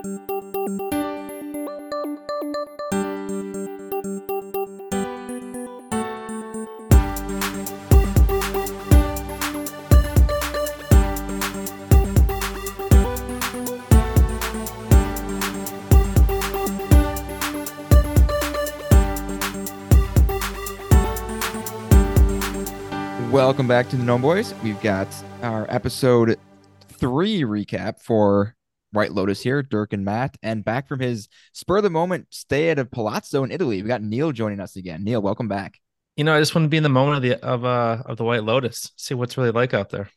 Welcome back to the Gnome Boys. We've got our episode three recap for White Lotus here, Dirk and Matt, and back from his spur of the moment stay at a palazzo in Italy. We got Neil joining us again. Neil, welcome back. You know, I just want to be in the moment of the of uh of the White Lotus, see what's really like out there.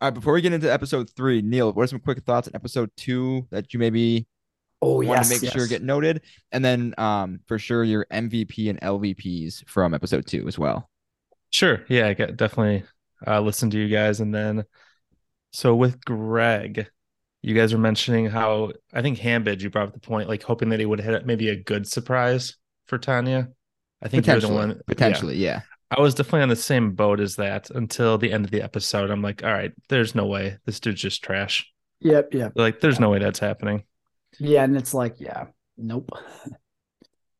All right, before we get into episode three, Neil, what are some quick thoughts on episode two that you maybe Oh want yes, to make yes. sure get noted? And then um for sure your MVP and LVPs from episode two as well. Sure, yeah, I get definitely uh listen to you guys, and then so with Greg, you guys were mentioning how I think Hambidge, you brought up the point, like hoping that he would hit maybe a good surprise for Tanya. I think you're the Potentially. one yeah. Potentially, yeah. I was definitely on the same boat as that until the end of the episode. I'm like, all right, there's no way this dude's just trash. Yep, yep. Like, there's no way that's happening. Yeah, and it's like, yeah, nope.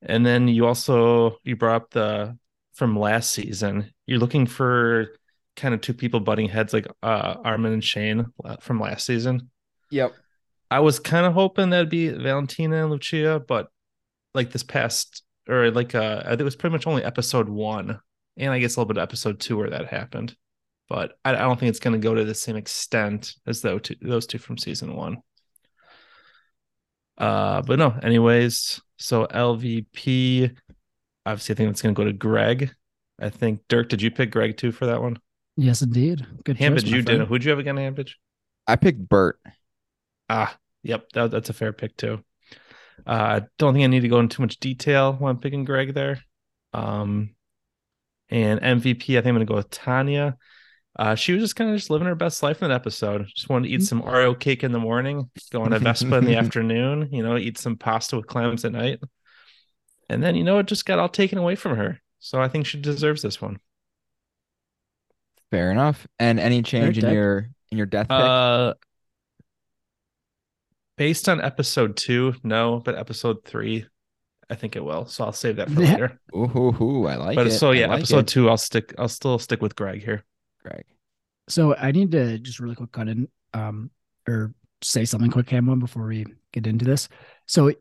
And then you also you brought up the from last season. You're looking for kind of two people butting heads like uh Armond and Shane uh, from last season. Yep. I was kind of hoping that'd be Valentina and Lucia, but like this past or like uh it was pretty much only episode one, and I guess a little bit of episode two where that happened. But I, I don't think it's going to go to the same extent as those two, those two from season one. Uh, but no, anyways, so LVP, obviously, I think it's going to go to Greg. I think Dirk, did you pick Greg too for that one? Yes, indeed. Good choice, Hambidge, you friend. did. Who'd you have again, Hambidge? I picked Bert. Ah, yep, that, that's a fair pick too. Uh, don't think I need to go into too much detail when I'm picking Greg there. Um, and MVP, I think I'm going to go with Tanya. Uh, she was just kind of just living her best life in that episode. Just wanted to eat some Oreo cake in the morning, go on a Vespa in the afternoon, you know, eat some pasta with clams at night. And then, you know, it just got all taken away from her. So I think she deserves this one. Fair enough. And any change in your in your death pick? Uh, based on episode two, no, but episode three, I think it will. So I'll save that for Yeah. later. Ooh, hoo, hoo, I like but it. so yeah, like episode it. two, I'll stick. I'll still stick with Greg here. Greg. So I need to just really quick cut in, um, or say something quick, Hamlin, before we get into this. So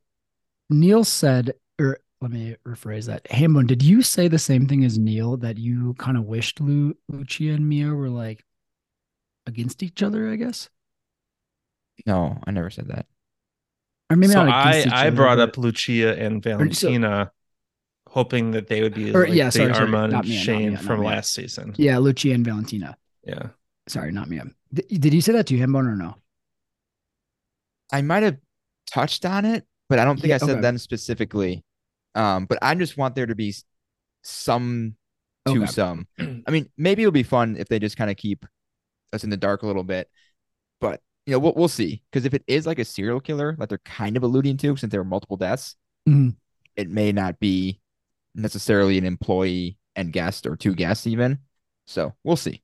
Neil said, or let me rephrase that. Hamlin, did you say the same thing as Neil that you kind of wished Lu- Lucia and Mia were like against each other? I guess, No, I never said that. or maybe so not I I brought but- up Lucia and so- Valentina, hoping that they would be Or- like yeah, the sorry, sorry, Armond not and Mia, Shane Mia, from Mia. last season. Yeah, Lucia and Valentina. Yeah. Sorry, not me. Th- did you say that to Hamlin or no? I might have touched on it, but I don't think Yeah, I said okay. them specifically. Um, but I just want there to be some to Okay. some. I mean, maybe it'll be fun if they just kind of keep us in the dark a little bit. But you know, we'll we'll see. Because if it is like a serial killer, like they're kind of alluding to, since there were multiple deaths, Mhm. it may not be necessarily an employee and guest or two guests even. So we'll see.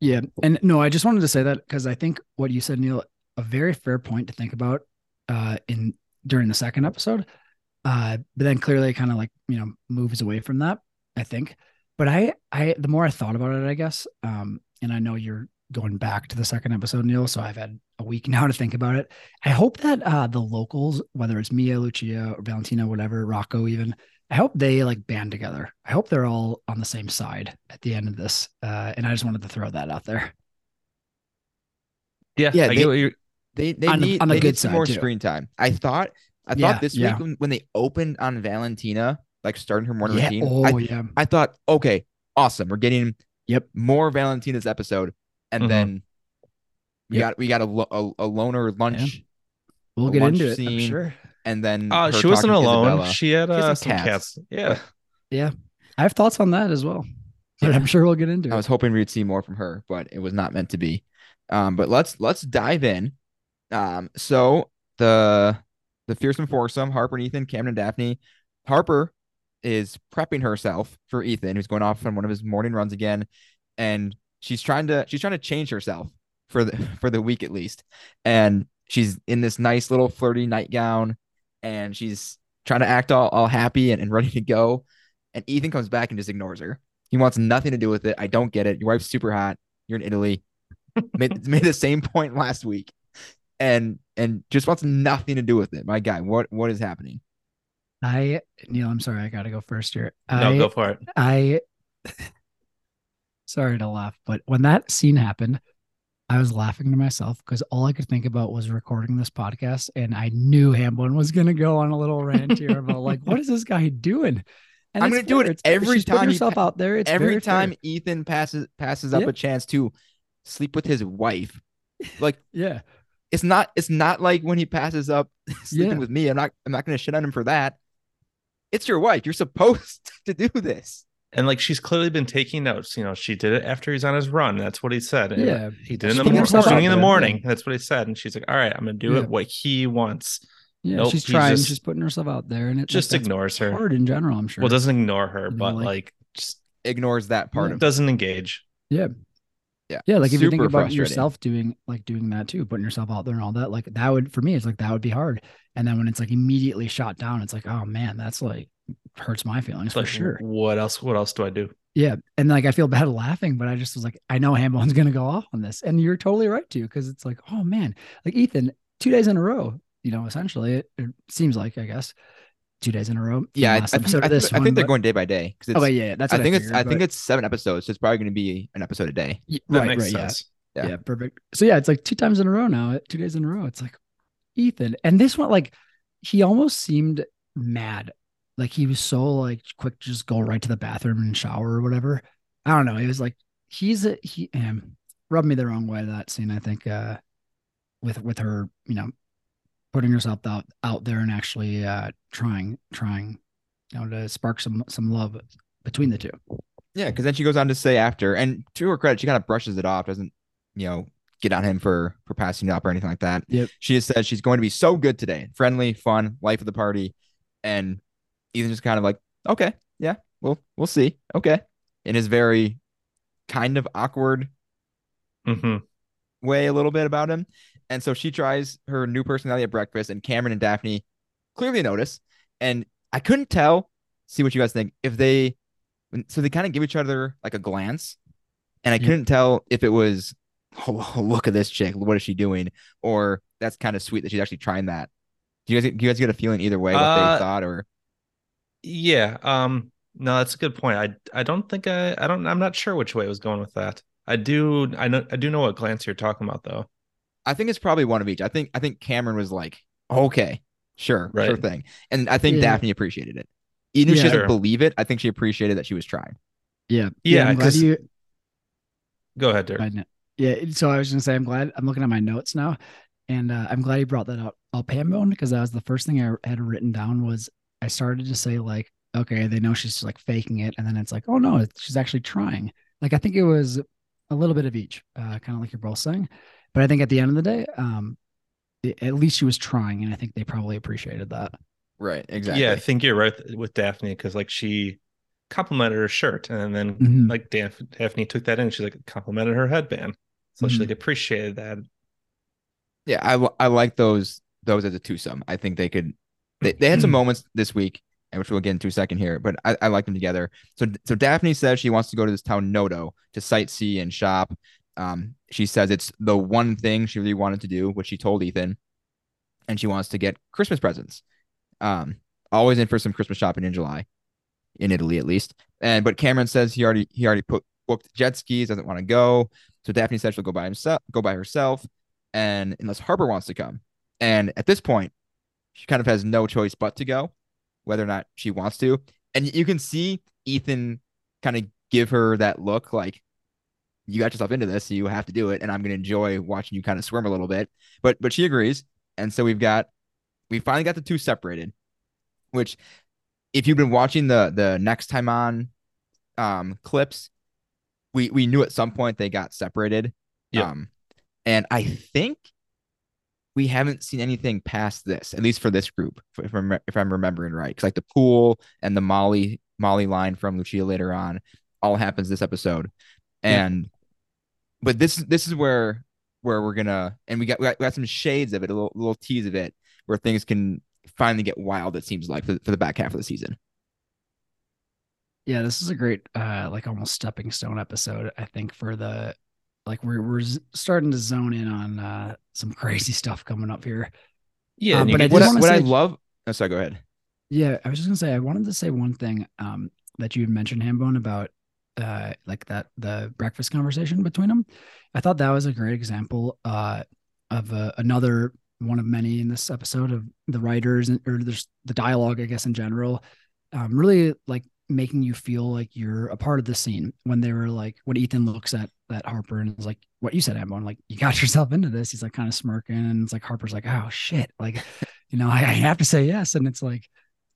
Yeah. And no, I just wanted to say that because I think what you said, Neil, a very fair point to think about uh in during the second episode. Uh, but then clearly kind of like, you know, moves away from that, I think. But I I the more I thought about it, I guess, um, and I know you're going back to the second episode, Neil, so I've had a week now to think about it. I hope that uh the locals, whether it's Mia, Lucia, or Valentina, whatever, Rocco even, I hope they like band together. I hope they're all on the same side at the end of this. Uh, and I just wanted to throw that out there. Yeah. Yeah, I they- get what you're. They they On need on the they good need some side, more too. screen time. I thought I Yeah, thought this yeah. week when, when they opened on Valentina, like starting her morning Yeah. routine, Oh, I, yeah. I thought, okay, awesome. We're getting Yep. more Valentina's episode, and Mhm. then we Yep. got we got a, lo- a, a loner lunch, We'll get lunch into it. scene. I'm sure. and then Uh, she wasn't alone. Isabella. She had She had uh, some some cats. cats. Yeah. I have thoughts on that as well. But Yeah. I'm sure we'll get into it. I it. was hoping we'd see more from her, but it was not meant to be. Um, but let's let's dive in. Um, so the the fearsome foursome, Harper and Ethan, Cameron and Daphne. Harper is prepping herself for Ethan, who's going off on one of his morning runs again, and she's trying to she's trying to change herself for the for the week at least. And she's in this nice little flirty nightgown and she's trying to act all, all happy and, and ready to go. And Ethan comes back and just ignores her. He wants nothing to do with it. I don't get it. Your wife's super hot. You're in Italy. made, made the same point last week. And and just wants nothing to do with it. My guy, what what is happening? I Neil, I'm sorry, I gotta go first here. No, I, go for it. I sorry to laugh, but when that scene happened, I was laughing to myself because all I could think about was recording this podcast, and I knew Hamblin was gonna go on a little rant here about like, what is this guy doing? And I'm it's gonna do it. It's- every time he herself pa- out there. It's Every very fair. time Ethan passes passes up Yeah. a chance to sleep with his wife, like yeah, it's not it's not like when he passes up sleeping Yeah. with me. I'm not I'm not gonna shit on him for that. It's your wife. You're supposed to do this. And like she's clearly been taking notes. You know, she did it after he's on his run. That's what he said. And yeah, He did it in the Putting morning. herself Starting in the there, morning. That's what he said. And she's like, "All right, I'm gonna do Yeah. it what he wants." yeah. Nope, she's trying. just- she's putting herself out there, and it Just ignores her. hard in general. I'm sure. Well, doesn't ignore her, You know, but like- like just Ignores that part Yeah. of doesn't engage. Yeah. Yeah, yeah. like if you think about yourself doing like doing that too, putting yourself out there and all that, like that would for me, it's like that would be hard. And then when it's like immediately shot down, it's like, oh man, that's like hurts my feelings It's for sure. what else? What else do I do? Yeah, and like I feel bad laughing, but I just was like, I know Hamblin's gonna go off on this, and you're totally right too, because it's like, oh man, like Ethan, two days in a row, you know, essentially it, it seems like I guess two days in a row. Yeah, I, I think, episode I, of this I one, think they're but- going day by day because Oh yeah, yeah, that's. I What think it's figured, I think it's seven episodes. So it's probably going to be an episode a day. Y- That right, makes right, yeah. Yeah. Yeah. perfect. So yeah, it's like two times in a row now, two days in a row. It's like Ethan. And this one, like, he almost seemed mad. Like he was so like quick to just go right to the bathroom and shower or whatever. I don't know. He was like, he's a he um rubbed me the wrong way that scene, I think, uh with with her, you know, putting herself out out there and actually uh trying, trying, you know, to spark some some love between the two. Yeah, because then she goes on to say after, and to her credit, she kind of brushes it off, doesn't you know get on him for for passing up or anything like that. Yep. She has said she's going to be so good today, friendly, fun, life of the party, and Ethan just kind of like, okay, yeah, we'll we'll see, okay, in his very kind of awkward hmm way a little bit about him. And so she tries her new personality at breakfast, and Cameron and Daphne clearly notice. And I couldn't tell, see what you guys think, if they, so they kind of give each other like a glance. And I Yeah. couldn't tell if it was, oh, look at this chick, what is she doing? Or that's kind of sweet that she's actually trying that. Do you guys, do you guys get a feeling either way what Uh, they thought? Or, Yeah. Um. No, that's a good point. I I don't think I I don't I'm not sure which way I was going with that. I do I know I do know what glance you're talking about though. I think it's probably one of each. I think, I think Cameron was like, okay, sure, sure thing. And I think Yeah. Daphne appreciated it. Even if she Yeah. doesn't Sure. believe it, I think she appreciated that she was trying. Yeah. Yeah, I'm glad 'cause- you Go ahead, Dirk. Yeah, so I was gonna say I'm glad I'm looking at my notes now, and uh, I'm glad you brought that up. I'll Hambone because that was the first thing I had written down was I started to say like, okay, they know she's like faking it, and then it's like, oh no, she's actually trying. Like I think it was a little bit of each, uh, kind of like you're both saying, but I think at the end of the day, um, it- at least she was trying, and I think they probably appreciated that. Right. Exactly. Yeah, I think you're right with Daphne because like she complimented her shirt and then Mhm. like Daph- Daphne took that in and she like complimented her headband. So she Mhm. like appreciated that. Yeah. I, I like those those as a twosome. I think they could. They, they had some moments this week, which we'll get into a second here. But I, I like them together. So so Daphne says she wants to go to this town Noto to sightsee and shop. Um, she says it's the one thing she really wanted to do, which she told Ethan, and she wants to get Christmas presents. Um, always in for some Christmas shopping in July, in Italy at least. And but Cameron says he already he already put booked jet skis, doesn't want to go. So Daphne says she'll go by himself, go by herself, and unless Harper wants to come. And at this point, she kind of has no choice but to go, whether or not she wants to. And you can see Ethan kind of give her that look like you got yourself into this, so you have to do it, and I'm gonna enjoy watching you kind of squirm a little bit. But but she agrees, and so we've got we finally got the two separated. Which, if you've been watching the the next time on um clips, we we knew at some point they got separated. Yep. Um, and I think we haven't seen anything past this, at least for this group, if I'm if I'm remembering right. Because like the pool and the Molly Molly line from Lucia later on, all happens this episode, Yeah. and but this this is where where we're gonna and we got we got, we got some shades of it, a little little tease of it, where things can finally get wild. It seems like for, for the back half of the season. Yeah, this is a great, uh, like almost stepping stone episode. I think for the, like we're we're starting to zone in on uh, some crazy stuff coming up here. Yeah, Um, but I What I, what I say- love. Oh, sorry. Go ahead. Yeah, I was just gonna say I wanted to say one thing um that you had mentioned Hambone about uh like that the breakfast conversation between them. I thought that was a great example uh of uh, another one of many in this episode of the writers and or there's the dialogue I guess in general um really like making you feel like you're a part of the scene when they were like when Ethan looks at that Harper and is like what you said Hambone like you got yourself into this. He's like kind of smirking and it's like Harper's like oh shit. Like you know I, I have to say yes and it's like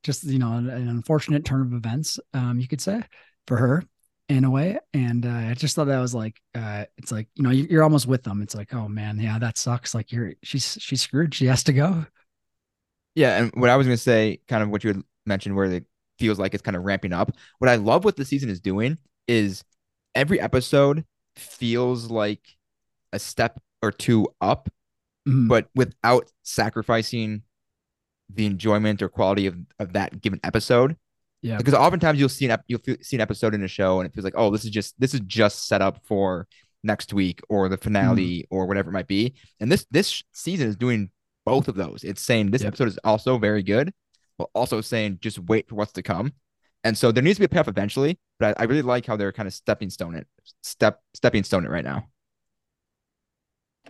just you know an, an unfortunate turn of events um you could say for her in a way. And uh, i just thought that was like uh it's like you know you- you're almost with them. It's like oh man yeah that sucks. Like you're she's she's screwed. She has to go. Yeah, and what I was gonna say, kind of what you had mentioned, where it feels like it's kind of ramping up. What I love what the season is doing is every episode feels like a step or two up, Mhm. but without sacrificing the enjoyment or quality of, of that given episode. yeah Because oftentimes you'll see an ep- you'll feel, see an episode in a show and it feels like, oh, this is just this is just set up for next week or the finale or whatever it might be. And this this season is doing both of those. It's saying this Yep. episode is also very good, while also saying just wait for what's to come. And so there needs to be a payoff eventually, but I, I really like how they're kind of stepping stone it, step stepping stone it right now.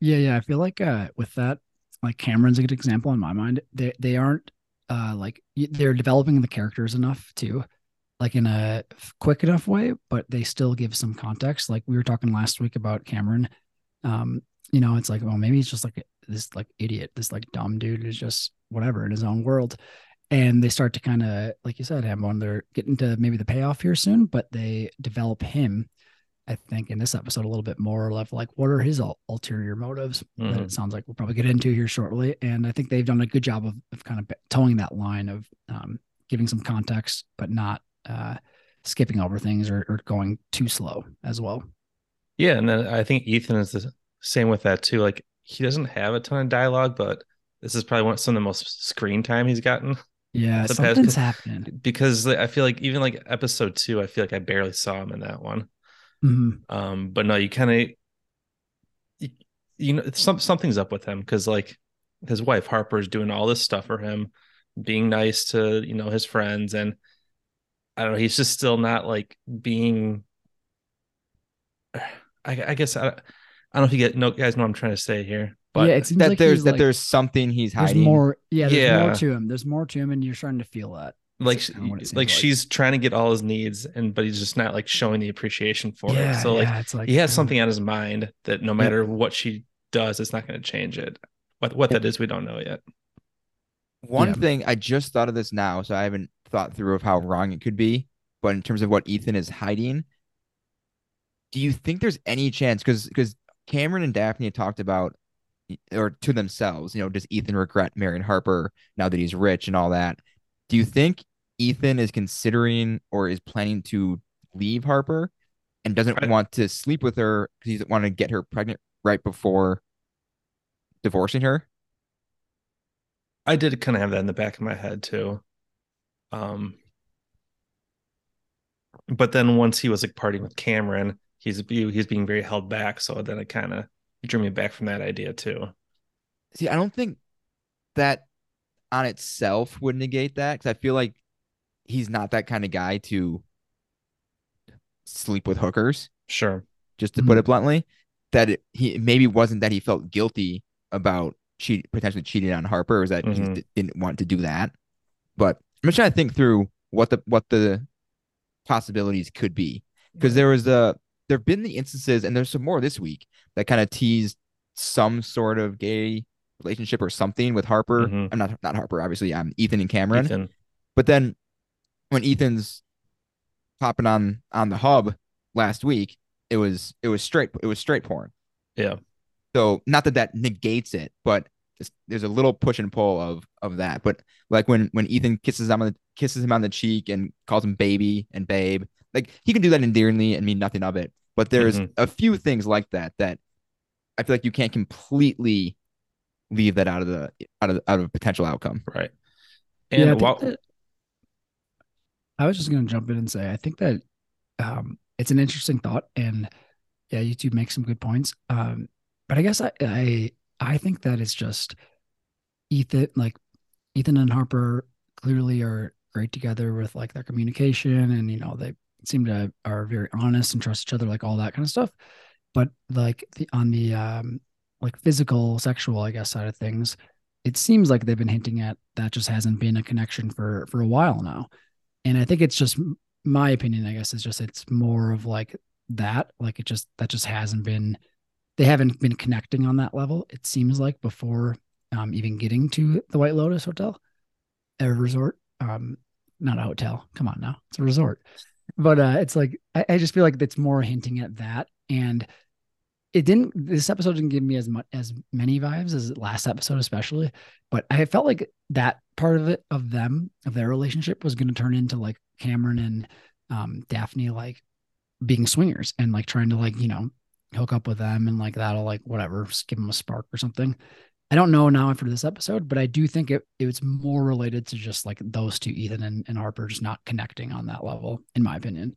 Yeah, yeah. I feel like uh with that, like Cameron's a good example in my mind. They they aren't uh like they're developing the characters enough too, like in a quick enough way, but they still give some context. Like we were talking last week about Cameron. Um, you know, it's like, well, maybe he's just like this like idiot, this like dumb dude is just whatever in his own world. And they start to kind of, like you said, Hambone, they're getting to maybe the payoff here soon, but they develop him I think in this episode a little bit more of like what are his ul- ulterior motives that Mhm. it sounds like we'll probably get into here shortly. And I think they've done a good job of, of kind of towing that line of um, giving some context, but not uh, skipping over things or, or going too slow as well. Yeah, and then I think Ethan is the same with that too. Like he doesn't have a ton of dialogue, but this is probably one some of the most screen time he's gotten Yeah, The something's happening. because I feel like even like episode two, I feel like I barely saw him in that one. Mhm. Um, but no, you kind of you, you know some something's up with him because like his wife Harper is doing all this stuff for him, being nice to you know his friends, and I don't know, he's just still not like being. I, I guess I, I don't know if you get no guys know what I'm trying to say here, but yeah, it seems That like there's that like- there's something he's there's hiding. more. Yeah, there's Yeah. more to him. There's more to him, and you're starting to feel that. like kinda what it seems like like. she's trying to get all his needs, and but he's just not like showing the appreciation for yeah, it. So like yeah, it's like he has something on his mind that no matter what she does, it's not going to change it. What what that is, we don't know yet. One Yeah. thing I just thought of this now, so I haven't thought through of how wrong it could be, but in terms of what Ethan is hiding, do you think there's any chance? Because because Cameron and Daphne talked about, or to themselves, you know, does Ethan regret marrying Harper now that he's rich and all that? Do you think Ethan is considering or is planning to leave Harper and doesn't want to sleep with her because he doesn't want to get her pregnant right before divorcing her? I did kind of have that in the back of my head too. Um, but then once he was like partying with Cameron, he's he's being very held back. So then it kind of drew me back from that idea too. See, I don't think that on itself would negate that because I feel like he's not that kind of guy to sleep with hookers, Sure. just to put Mhm. it bluntly. That it, he maybe wasn't that he felt guilty about cheat potentially cheating on Harper, or was that he Mhm. d- didn't want to do that. But I'm just trying to think through what the what the possibilities could be because there was a there have been the instances and there's some more this week that kind of teased some sort of gay relationship or something with Harper. Mhm. I'm not not Harper, obviously. I'm Ethan and Cameron. Ethan. But then when Ethan's popping on on the hub last week, it was it was straight it was straight porn. Yeah. So not that that negates it, but there's a little push and pull of of that. But like when when Ethan kisses him on the kisses him on the cheek and calls him baby and babe, like he can do that endearingly and mean nothing of it. But there's Mhm. a few things like that that I feel like you can't completely leave that out of the out of out of a potential outcome. Right. Yeah, I And while, that- I was just going to jump in and say I think that um, it's an interesting thought, and yeah, you two make some good points. Um, but I guess I, I I think that it's just Ethan, like Ethan and Harper, clearly are great together with like their communication, and you know they seem to are very honest and trust each other, like all that kind of stuff. But like the on the um, like physical, sexual, I guess side of things, it seems like they've been hinting at that just hasn't been a connection for for a while now. And i think it's just my opinion i guess is just it's more of like that like it just that just hasn't been they haven't been connecting on that level it seems like before um even getting to the white lotus hotel. A resort um not a hotel come on now it's a resort but uh it's like I, I just feel like it's more hinting at that. And it didn't this episode didn't give me as much as many vibes as last episode especially but i felt like that part of it of them of their relationship was going to turn into like cameron and um daphne like being swingers and like trying to like you know hook up with them and like that'll like whatever give them a spark or something i don't know now after this episode but i do think it it was more related to just like those two ethan and, and harper just not connecting on that level in my opinion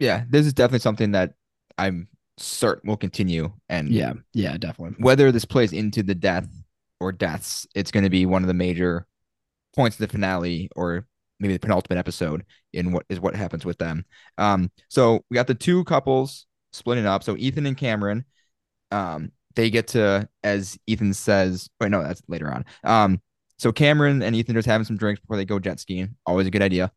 Yeah, this is definitely something that I'm certain will continue. And yeah yeah definitely whether this plays into the death or deaths, it's going to be one of the major points of the finale or maybe the penultimate episode in what is what happens with them. Um, so we got the two couples splitting up. So Ethan and Cameron, um, they get to, as Ethan says, wait, no, that's later on. Um, so Cameron and Ethan just having some drinks before they go jet skiing. Always a good idea.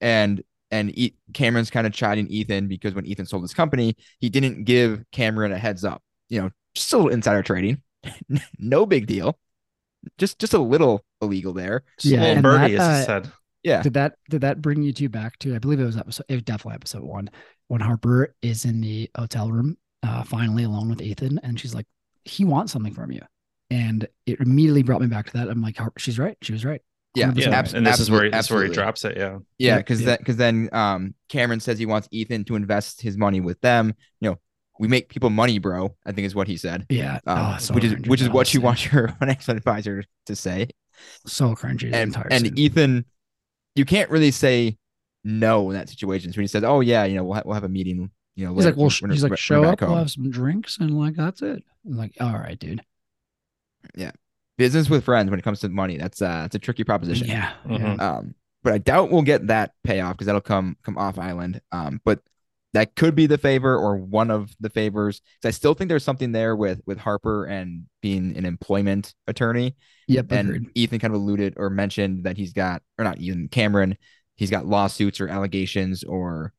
And and e- Cameron's kind of chiding Ethan because when Ethan sold his company, he didn't give Cameron a heads up. You know, just a little insider trading. no big deal. Just just a little illegal there. just a Yeah, little birdie, that, as he uh, said. Yeah. Did that did that bring you two back to? I believe it was episode. It was definitely episode one when Harper is in the hotel room, uh, finally alone with Ethan, and she's like, "He wants something from you," and it immediately brought me back to that. I'm like, Harper, she's right. She was right. Yeah. 100%. Yeah, abs- and this is where he, absolute- this is where he drops it. Yeah. Yeah, because yep. that because then um Cameron says he wants Ethan to invest his money with them. You know, we make people money, bro. I think is what he said. Yeah, Um, oh, so which is which is what whole you scene. want your financial advisor to say. So cringy. And and scene. Ethan, you can't really say no in that situation. So when he says, "Oh yeah, you know, we'll ha- we'll have a meeting," you know, he's like, later well, when- sh- when he's like, show up, back we'll have some drinks, and like that's it. I'm like, all right, dude. Yeah, business with friends when it comes to money, that's uh, it's a tricky proposition. Yeah, yeah. Mhm. Um, but I doubt we'll get that payoff because that'll come come off island. Um, but that could be the favor or one of the favors. 'Cause I still think there's something there with with Harper and being an employment attorney. Yep, And agreed. Ethan kind of alluded or mentioned that he's got, or not Ethan, Cameron, he's got lawsuits or allegations or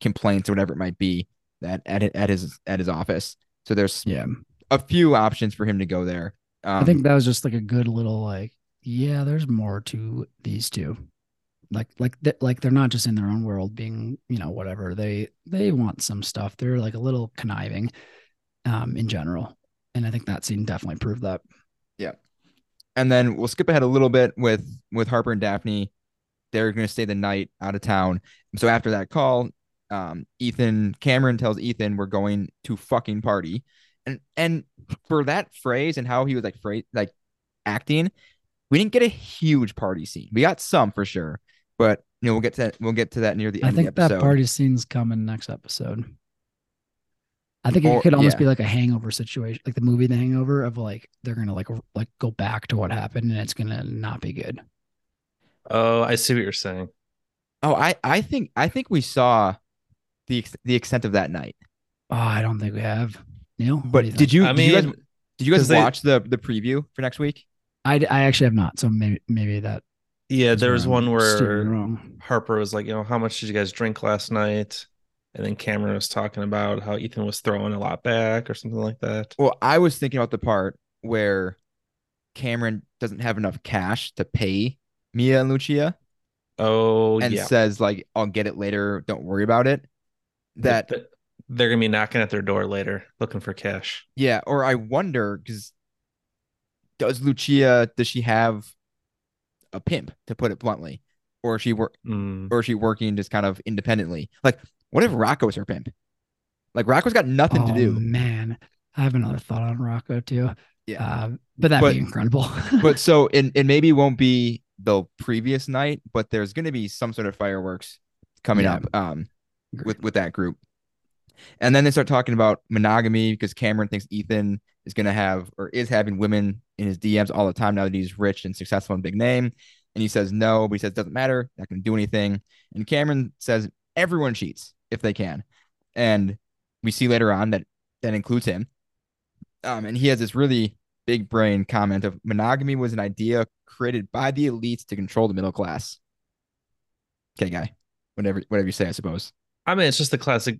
complaints or whatever it might be that at at his at his office. So there's Yeah, a few options for him to go there. Um, I think that was just like a good little like, yeah, there's more to these two. Like like th- like they're not just in their own world being, you know, whatever. They they want some stuff. They're like a little conniving um in general. And I think that scene definitely proved that. Yeah. And then we'll skip ahead a little bit with with Harper and Daphne. They're going to stay the night out of town. So after that call, um, Ethan Cameron tells Ethan we're going to fucking party, and and for that phrase and how he was like phrase like acting, we didn't get a huge party scene. We got some for sure, but you know we'll get to that, we'll get to that near the I end think of the episode. I think that party scene's coming next episode. I think it could almost yeah. be like a hangover situation, like the movie The Hangover of like they're gonna like like go back to what happened and it's gonna not be good. Oh, I see what you're saying. Oh, I I think I think we saw the ex- the extent of that night. Oh, I don't think we have. Neil, But you did you I did you guys mean, did you guys 'cause they- watch the the preview for next week? I, I actually have not. So maybe maybe that. Yeah, there was one where. Harper was like, you know, how much did you guys drink last night? And then Cameron was talking about how Ethan was throwing a lot back or something like that. Well, I was thinking about the part where Cameron doesn't have enough cash to pay Mia and Lucia Oh, and yeah. says like I'll get it later, don't worry about it. That Th- they're gonna be knocking at their door later looking for cash. yeah, or I wonder cuz does Lucia does she have a pimp to put it bluntly or is she work Mm. or is she working just kind of independently? Like what if Rocco's her pimp? Like Rocco's got nothing to Oh, do. Man, I have another thought on Rocco too. Yeah. Uh, but that'd But- be incredible. but so it, it maybe won't be the previous night, but there's going to be some sort of fireworks coming Yeah. up um, Agreed. With with that group. And then they start talking about monogamy because Cameron thinks Ethan is going to have or is having women in his DMs all the time now that he's rich and successful and big name. And he says no, but he says doesn't matter, not going to do anything. And Cameron says everyone cheats if they can. And we see later on that that includes him. Um, and he has this really big brain comment of monogamy was an idea created by the elites to control the middle class. Okay, guy. Whatever whatever you say, I suppose. I mean, it's just the classic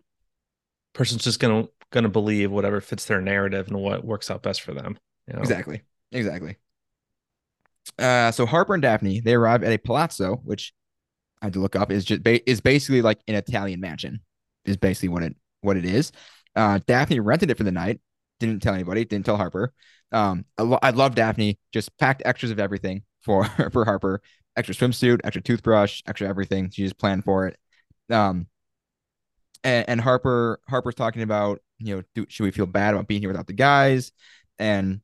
person's just gonna gonna believe whatever fits their narrative and what works out best for them. You know? Exactly. Exactly. Uh, so Harper and Daphne they arrive at a palazzo, which I had to look up is just ba- is basically like an Italian mansion. Is basically what it what it is. Uh, Daphne rented it for the night. Didn't tell anybody. Didn't tell Harper. Um, I, lo- I love Daphne. Just packed extras of everything for for Harper. Extra swimsuit, extra toothbrush, extra everything. She just planned for it. Um, and, and Harper Harper's talking about you know do, should we feel bad about being here without the guys? And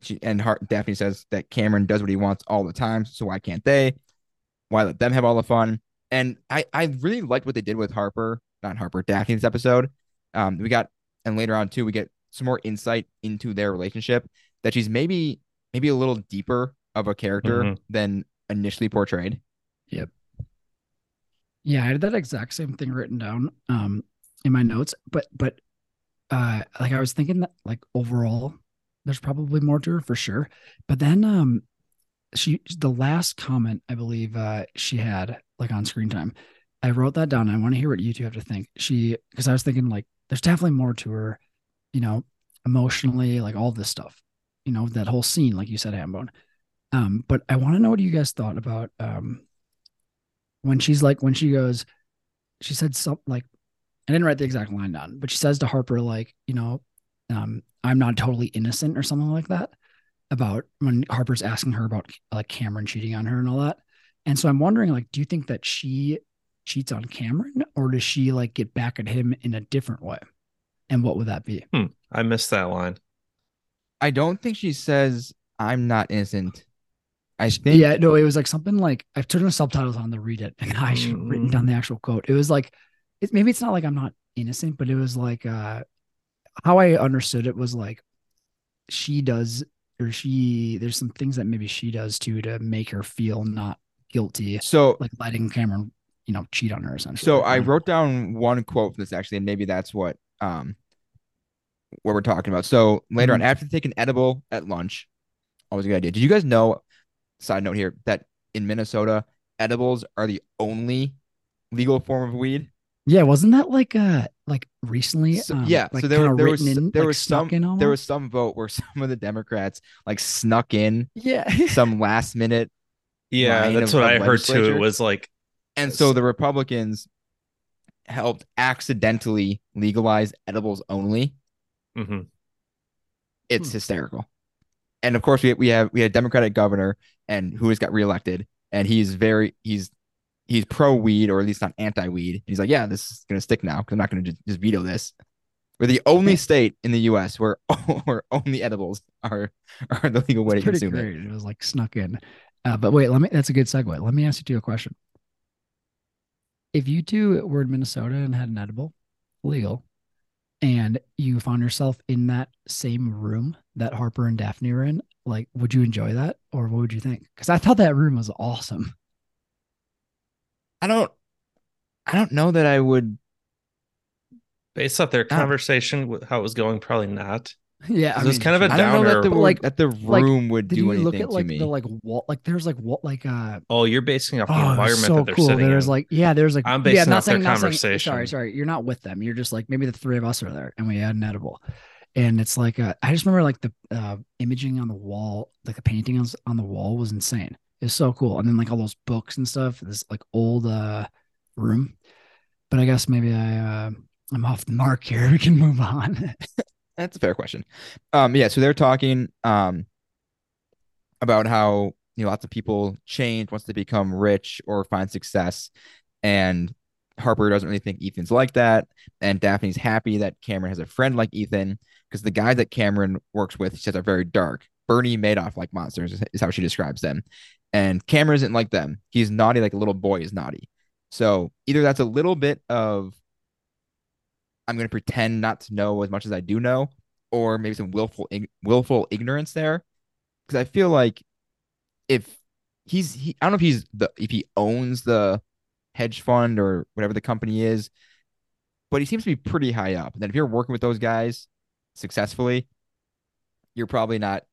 she and Har- Daphne says that Cameron does what he wants all the time, so why can't they? Why let them have all the fun? And I I really liked what they did with Harper, not Harper, Daphne this episode. Um, we got and later on too, we get some more insight into their relationship that she's maybe maybe a little deeper of a character Mhm. than initially portrayed. Yeah, I had that exact same thing written down um in my notes, but but uh like I was thinking that like overall there's probably more to her for sure. But then um she the last comment I believe uh she had like on screen time. I wrote that down. I want to hear what you two have to think. She because I was thinking like there's definitely more to her, you know, emotionally, like all this stuff. You know, that whole scene, like you said, Hambone. Um, but I want to know what you guys thought about um when she's like when she goes she said something like i didn't write the exact line down but she says to harper like you know um i'm not totally innocent or something like that about when harper's asking her about like cameron cheating on her and all that and so i'm wondering like do you think that she cheats on cameron or does she like get back at him in a different way and what would that be I missed that line. I don't think she says I'm not innocent. I think yeah no it was like something like i've turned the subtitles on to read it and i should have written down the actual quote it was like it, maybe it's not like i'm not innocent but it was like uh how i understood it was like she does or she there's some things that maybe she does too to make her feel not guilty so like letting cameron you know cheat on her essentially So I wrote down one quote from this actually, and maybe that's what um what we're talking about. So later on, after taking edible at lunch, always a good idea. Did you guys know? Side note here that in Minnesota, edibles are the only legal form of weed. yeah wasn't that like uh like recently So- um, yeah, like so there, kinda there was in, there like, was snuck some in there was some vote where some of the Democrats like snuck in yeah some last minute, Yeah, that's what I heard too. It was like and so the Republicans helped accidentally legalize edibles only. mhm. it's Hmm. hysterical. And of course, we we have we had a Democratic governor and who has got reelected, and he's very he's he's pro weed or at least not anti weed. He's like, yeah, this is gonna stick now because I'm not gonna just, just veto this. We're the only state in the U.S. where where only edibles are are the legal way to It's pretty consume it. great. It was like snuck in. Uh, but wait, let me. That's a good segue. Let me ask you two a question. If you two were in Minnesota and had an edible, legal, and you found yourself in that same room that Harper and Daphne were in, like, would you enjoy that, or what would you think? Because I thought that room was awesome. I don't I don't know that I would. based off their conversation with how it was going, probably not. Yeah, I It was kind of a I don't know that downer. the like- that the like, room would do you anything look at like to me. the like wall? Like there's like what like uh Oh, you're basing off the Oh, environment so that they're cool. sitting There's in. like, yeah, there's like, I'm yeah, basing not off their saying, not saying, conversation. sorry, sorry, you're not with them. You're just like maybe the three of us are there, and we had an edible, and it's like, uh, I just remember like the uh, imaging on the wall, like the painting on the wall was insane. It's so cool, and then like all those books and stuff. This like old uh room, but I guess maybe I uh, I'm off the mark here. We can move on. That's a fair question. Um, yeah, so they're talking um about how you know lots of people change once they become rich or find success, and Harper doesn't really think Ethan's like that, and Daphne's happy that Cameron has a friend like Ethan because the guys that Cameron works with, she says, are very dark. Bernie Madoff like monsters is, how she describes them, and Cameron isn't like them. He's naughty like a little boy is naughty. So either that's a little bit of I'm going to pretend not to know as much as I do know, or maybe some willful willful ignorance there, because I feel like if he's he, I don't know if he's the if he owns the hedge fund or whatever the company is, but he seems to be pretty high up. And then if you're working with those guys successfully, you're probably not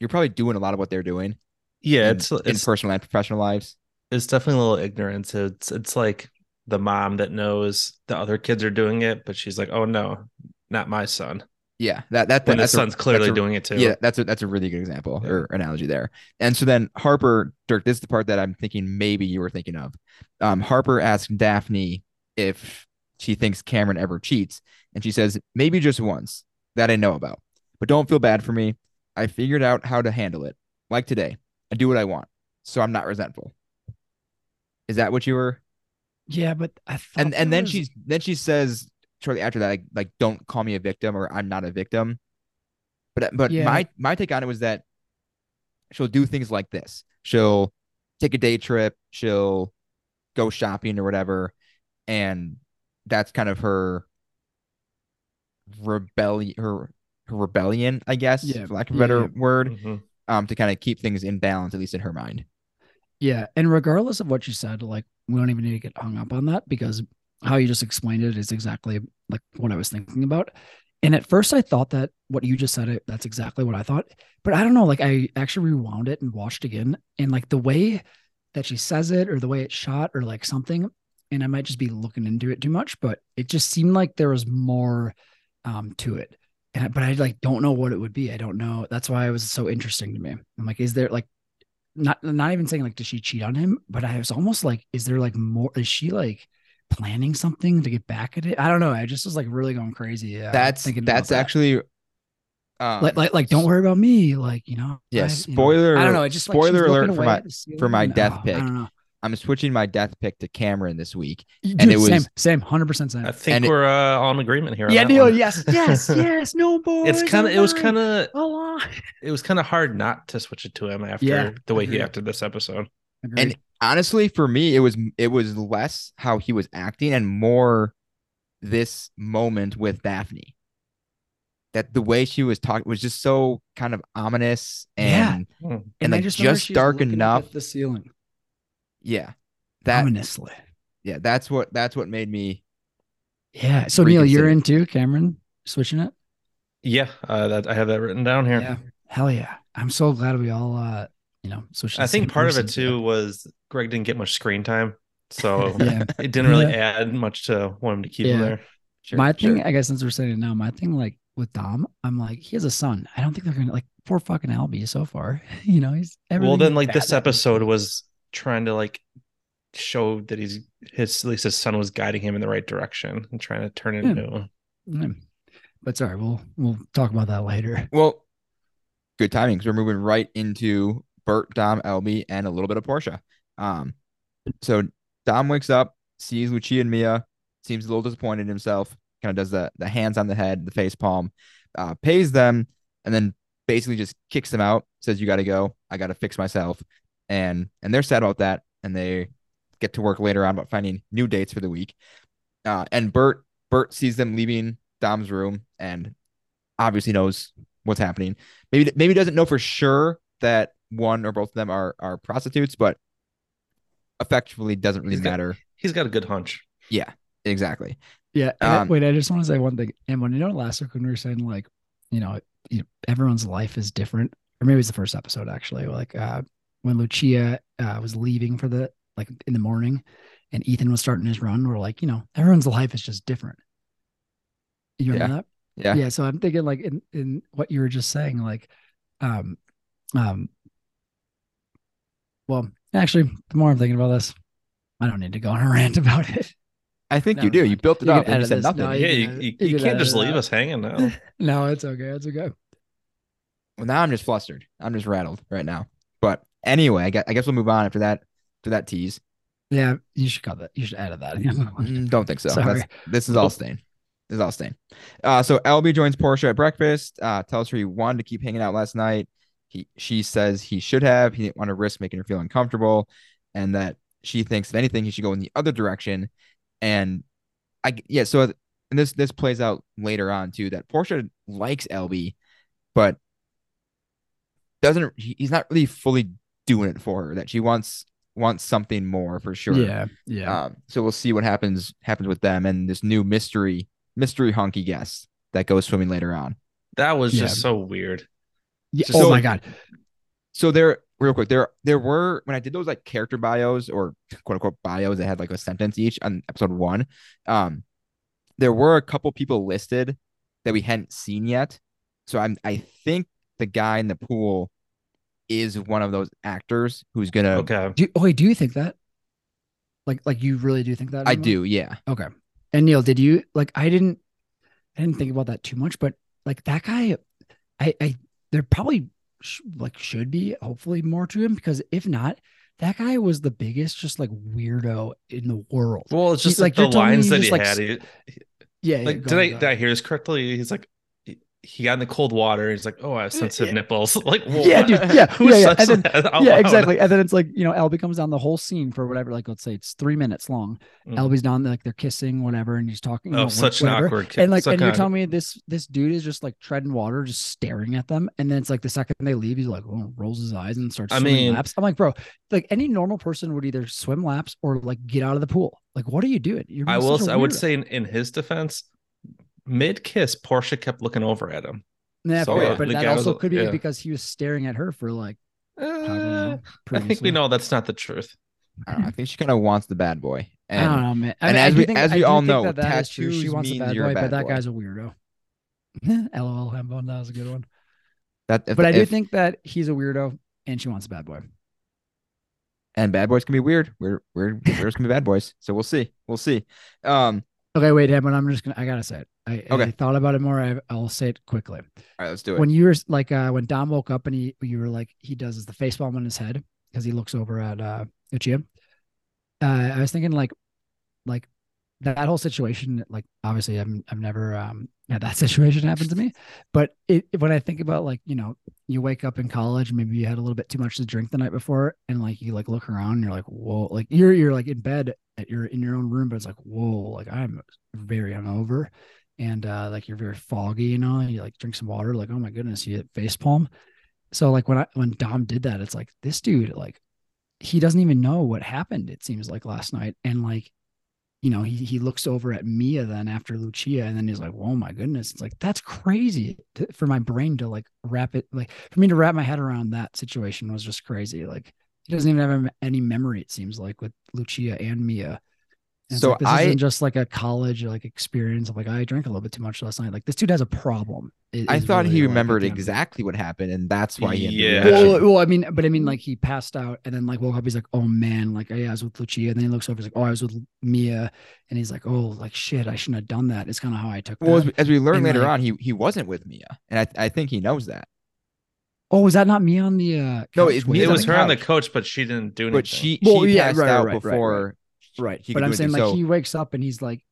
you're probably doing a lot of what they're doing. Yeah, in, it's in it's personal and professional lives. it's definitely a little ignorance. It's it's like the mom that knows the other kids are doing it, but she's like, "Oh no, not my son." Yeah, that that When that's his a- son's clearly a- doing it too. Yeah, that's a that's a really good example Yeah. or analogy there. And so then Harper, Dirk, this is the part that I'm thinking maybe you were thinking of. Um, Harper asks Daphne if she thinks Cameron ever cheats, and she says maybe just once that I know about. But don't feel bad for me. I figured out how to handle it. Like today, I do what I want, so I'm not resentful. Is that what you were? Yeah, but I thought And and then was- she's then she says shortly after that, like, like don't call me a victim or I'm not a victim. But but Yeah. my my take on it was that she'll do things like this. She'll take a day trip, she'll go shopping or whatever, and that's kind of her rebellion her her rebellion, I guess, Yeah, for lack of a better yeah. word, Mhm. um, to kind of keep things in balance, at least in her mind. Yeah, and regardless of what you said, like we don't even need to get hung up on that because how you just explained it is exactly like what I was thinking about. And at first, I thought that what you just said, it that's exactly what I thought. But I don't know, like I actually rewound it and watched again, and like the way that she says it, or the way it's shot, or like something, and I might just be looking into it too much, but it just seemed like there was more um to it. And but I like don't know what it would be. I don't know. That's why it was so interesting to me. I'm like, is there like not not even saying like does she cheat on him but i was almost like is there like more is she like planning something to get back at it i don't know i just was like really going crazy yeah that's that's that. actually um, like like like don't worry about me like you know Yeah, I- you know, spoiler- i don't know it just like, spoiler alert for my- for my ceiling. death Oh, pick. I don't know I'm switching my death pick to Cameron this week. Dude, And it was- same same 100% same I think And we're uh, all in agreement here. on yeah that Neil yes yes yes no boys It's kind of it was kind of of it was kind of hard not to switch it to him after Yeah, the way he acted this episode. And honestly, for me, it was it was less how he was acting and more this moment with Daphne. That the way she was talking was just so kind of ominous Yeah. and Hmm. and, like, just, just dark enough. the ceiling yeah. That ominously yeah, that's what that's what made me yeah so neil you're Reconsider. into cameron switching it Yeah, uh, that I have that written down here. Yeah. Hell yeah. I'm so glad we all uh you know switched. I think part of it person, too was Greg didn't get much screen time, so Yeah. it didn't really add much to want him to keep him there. sure, my thing. I guess since we're saying it now, my thing like with Dom, I'm like, he has a son. I don't think they're gonna like poor fucking Albie so far. You know, he's Well, then like this episode was trying to like show that he's his at least his son was guiding him in the right direction and trying to turn it Yeah. into Mm. But sorry, we'll we'll talk about that later. Well, good timing because we're moving right into Bert, Dom, Albie, and a little bit of Portia. Um, so Dom wakes up, sees Lucia and Mia, seems a little disappointed in himself, kind of does the the hands on the head, the face palm, uh, pays them, and then basically just kicks them out, says, You gotta go, I gotta fix myself. And and they're sad about that, and they get to work later on about finding new dates for the week. Uh, and Bert Bert sees them leaving Dom's room and obviously knows what's happening. Maybe maybe doesn't know for sure that one or both of them are are prostitutes, but effectively doesn't really He's got- matter. he's got a good hunch. Yeah, exactly. Yeah. Um, wait, I just want to say one thing. And when you know last week when we were saying like, you know, you know, everyone's life is different, or maybe it's the first episode actually. Like uh when Lucia uh was leaving for the like in the morning and Ethan was starting his run, we're like, you know, everyone's life is just different. You remember that? Yeah. yeah so i'm thinking like in in what you were just saying like um um well actually the more i'm thinking about this i don't need to go on a rant about it I think you do. You built it You up and you said this. nothing. No, yeah, you you, can- you, you you can can't just leave out. us hanging now. no it's okay it's okay Well, now I'm just flustered. I'm just rattled right now. But anyway, I guess, I guess we'll move on after that to that tease. Yeah, you should cut that. You should edit that. Mm, Don't think so. This is all staying. This is all staying. Uh, so Albie joins Portia at breakfast. Uh, tells her he wanted to keep hanging out last night. He she says he should have. He didn't want to risk making her feel uncomfortable, and that she thinks if anything he should go in the other direction. And I yeah. So and this this plays out later on too. That Portia likes Albie, but doesn't. he- He's not really fully doing it for her. That she wants wants something more for sure. Yeah, yeah. Um, so we'll see what happens happens with them and this new mystery mystery honky guest that goes swimming later on. That was Yeah. just so weird. yeah. so- oh my god. So there, real quick, there there were when I did those like character bios or quote unquote bios that had like a sentence each on episode one, um, there were a couple people listed that we hadn't seen yet. So I'm I think the guy in the pool is one of those actors who's gonna. Okay. Do you, oh, wait, do you think that? Like, like you really do think that? I Emma? do, yeah. Okay. And Neil, did you like? I didn't. I didn't think about that too much, but like that guy, I, I, there probably sh- like should be hopefully more to him because if not, that guy was the biggest just like weirdo in the world. Well, it's He's just like, like, the you're lines that just, he like, had. s- He, Yeah. yeah, like, go did on, I did I hear this correctly? He's like, he- got in the cold water. He's like, oh, I have sensitive yeah. nipples. Like, Yeah, dude. Yeah, Who yeah, yeah. And then- yeah, exactly. And then it's like, you know, Albie comes down the whole scene for whatever, like let's say it's three minutes long. Mm. Albie's down, like they're kissing, whatever, and he's talking. Oh, know, such an whatever. awkward. And like, such and you're an- telling me this this dude is just like treading water, just staring at them, and then it's like the second they leave, he's like, oh, rolls his eyes and starts I swimming mean- laps. I'm like, bro, like any normal person would either swim laps or like get out of the pool. Like, what are you doing? You're I will. I would say in, in his defense, mid kiss, Portia kept looking over at him. yeah, so, fair, uh, but that guy was also could be yeah. because he was staring at her for like I know, Uh, I think we know that's not the truth. I, don't know, I think she kind of wants the bad boy. I And don't know, man. I and mean, I as we- think- as we all know, that that is true. She tattoos wants a means bad you're a boy, but bad that boy. guy's a weirdo. LOL, Hambone, that was a good one. that if, But I do if- think that he's a weirdo, and she wants a bad boy. and bad boys can be weird. We're we're we're can be bad boys. So we'll see. We'll see. Um, Okay, wait, Hambone, I'm just gonna. I gotta say it. I, Okay. I thought about it more. I, I'll say it quickly. all right, let's do it. When you were like, uh, when Dom woke up and he, you were like, he does is the face palm on his head because he looks over at uh Lucia. Uh, I was thinking like, like that whole situation. Like, obviously, I've I've never um had that situation happen to me, but it when I think about like, you know, you wake up in college, maybe you had a little bit too much to drink the night before, and like you like look around, and you're like, whoa, like you're you're like in bed at your in your own room, but it's like, whoa, like I'm very hungover, and uh like you're very foggy, you know, you like drink some water, like oh my goodness, you hit face palm. So like when I when Dom did that, it's like this dude like he doesn't even know what happened. It seems like last night, and like you know, he he looks over at Mia then after Lucia, and then he's like, "Oh my goodness!" It's like that's crazy to, for my brain to like wrap it, like for me to wrap my head around that situation was just crazy. Like he doesn't even have any memory. It seems like with Lucia and Mia. And it's So like, this I- isn't just like a college like experience of like I drank a little bit too much last night. Like this dude has a problem. i- I thought really, he remembered the end of it. exactly what happened, and that's why he Yeah. Well, well, I mean, but I mean, like he passed out and then like woke up. He's like, "Oh man, like yeah, I was with Lucia." And then he looks over. He's like, "Oh, I was with Mia," and he's like, "Oh, like shit, I shouldn't have done that." It's kind of how I took Well, as, that. as we learn And, later like- on, he he wasn't with Mia, and I I think he knows that. Oh, was that not me on the? uh No, couch it's with it was the her on the couch. coach, but she didn't do anything. But she Well, she yeah, passed right, out right, right, before. right? He But I'm saying like So- he wakes up and he's like,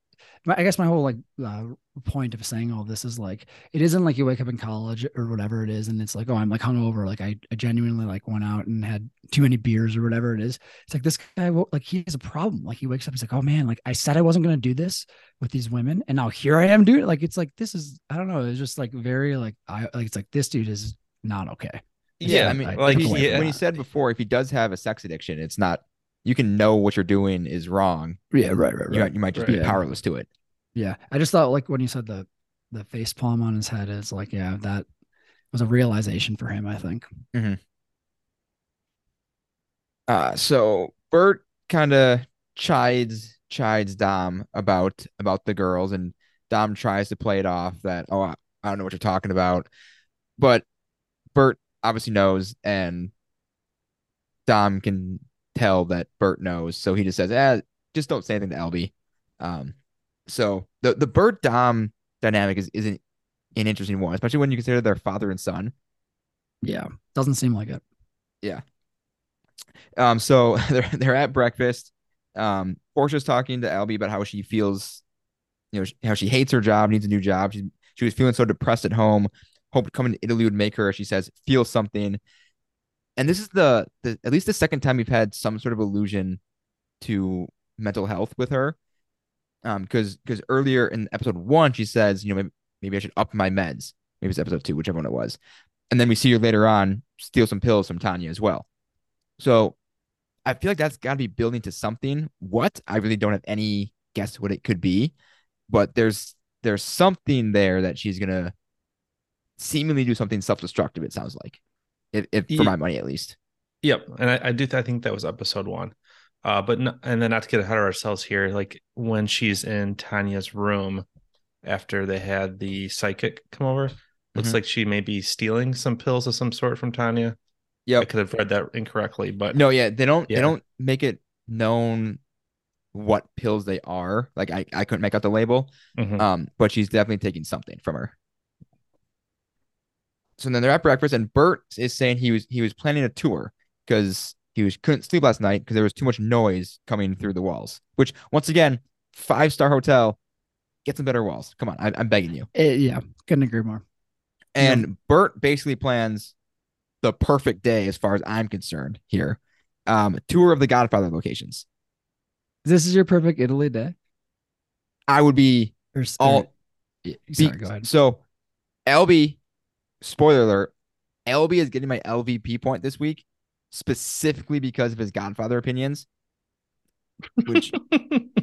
I guess my whole like uh, point of saying all this is like it isn't like you wake up in college or whatever it is, and it's like, oh, I'm like hungover, like I, I genuinely like went out and had too many beers or whatever it is. It's like this guy, like he has a problem. Like he wakes up, he's like, oh man, like I said I wasn't gonna do this with these women, and now here I am doing it. Like it's like this is I don't know, it's just like very like I like it's like this dude is not okay. yeah, I mean, I like he, away he, from when he that. said before, if he does have a sex addiction, it's not. You can know what you're doing is wrong. Yeah, right, right, You, you might just be Right. powerless to it. Yeah, I just thought like when you said the the face palm on his head, is like yeah, that was a realization for him. I think. Uh, so Bert kind of chides chides Dom about about the girls, and Dom tries to play it off that oh I, I don't know what you're talking about, but Bert obviously knows, and Dom can tell that Bert knows, so he just says, "Eh, just don't say anything to Albie." Um, so the the Bert Dom dynamic is isn't an interesting one, especially when you consider their father and son. Yeah, doesn't seem like it. Yeah. Um, so they're they're at breakfast. Um, Portia's talking to Albie about how she feels, you know, how she hates her job, needs a new job. She she was feeling so depressed at home. Hoped coming to Italy would make her, she says, feel something. And this is the the at least the second time we've had some sort of allusion to mental health with her. Um, because because earlier in episode one, she says, you know, maybe, maybe I should up my meds. Maybe it's episode two, whichever one it was. And then we see her later on steal some pills from Tanya as well. So I feel like that's got to be building to something. What I really don't have any guess what it could be, but there's there's something there that she's gonna seemingly do something self-destructive. It sounds like, if, if for my money at least. Yep, and I, I do. I think that was episode one. Uh, but no, and then not to get ahead of ourselves here, like when she's in Tanya's room after they had the psychic come over, looks Mhm. like she may be stealing some pills of some sort from Tanya. I Yep. could have read that incorrectly, but No, yeah, they don't. Yeah. They don't make it known what pills they are. Like I, I couldn't make out the label. Mhm. Um, but she's definitely taking something from her. So then they're at breakfast, and Bert is saying he was he was planning a tour because he was couldn't sleep last night because there was too much noise coming through the walls. Which once again, five star hotel, get some better walls. Come on, I, I'm begging you. Eh, yeah, couldn't agree more. And Bert basically plans the perfect day as far as I'm concerned here. Um, tour of the Godfather locations. This is your perfect Italy day. I would be Or, all or- be- sorry, go ahead. So, Albie, spoiler alert, Albie is getting my LVP point this week specifically because of his Godfather opinions. Which,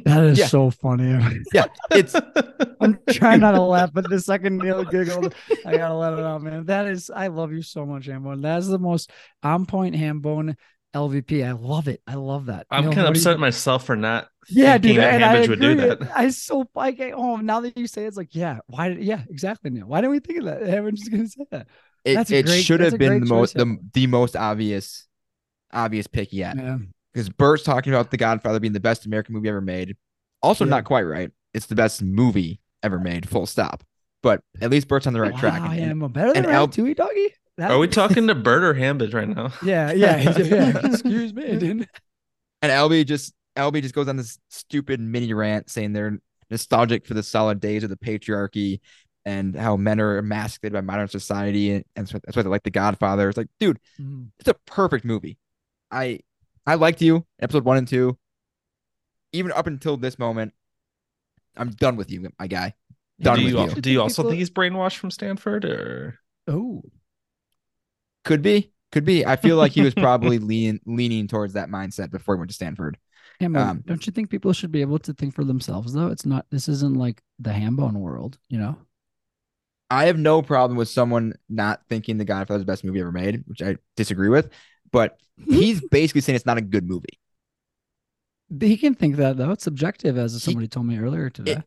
That is Yeah. so funny. yeah, it's I'm trying not to laugh, but the second Neil giggled, I gotta let it out, man. That is, I love you so much, Hambone. That's the most on point Hambone LVP. I love it. I love that. I'm Neil, kind of what do you- upset at myself for not. Yeah, thinking dude, that and I Hambidge would do agree. that. I so like oh now that you say it, it's like yeah, why did yeah exactly Now, Why didn't we think of that? Hambone just gonna say that. it, That's a it great- should that's have been the most the, the most obvious obvious pick yet. Yeah, Because Bert's talking about The Godfather being the best American movie ever made. Also, Yeah. not quite right. It's the best movie ever made, full stop. But at least Bert's on the right track. Wow, And- and- Hambone, better than and Al- Ratatouille, doggy. That- Are we talking to Bert or Hambidge right now? Yeah, yeah, yeah. Excuse me, dude. And Albie just Albie just goes on this stupid mini rant saying they're nostalgic for the solid days of the patriarchy and how men are emasculated by modern society and, and so that's why they like The Godfather. It's like, dude, Mhm. it's a perfect movie. I I liked you in episode one and two. Even up until this moment, I'm done with you, my guy. Done do with you, you. do you also People- think he's brainwashed from Stanford or Oh, Could be, could be. I feel like he was probably leaning leaning towards that mindset before he went to Stanford. Hambone, Um, don't you think people should be able to think for themselves though? It's not. This isn't like the Hambone world, you know. I have no problem with someone not thinking The Godfather is the best movie ever made, which I disagree with. But he's basically saying it's not a good movie. He can think that though. It's subjective, as somebody told me earlier today.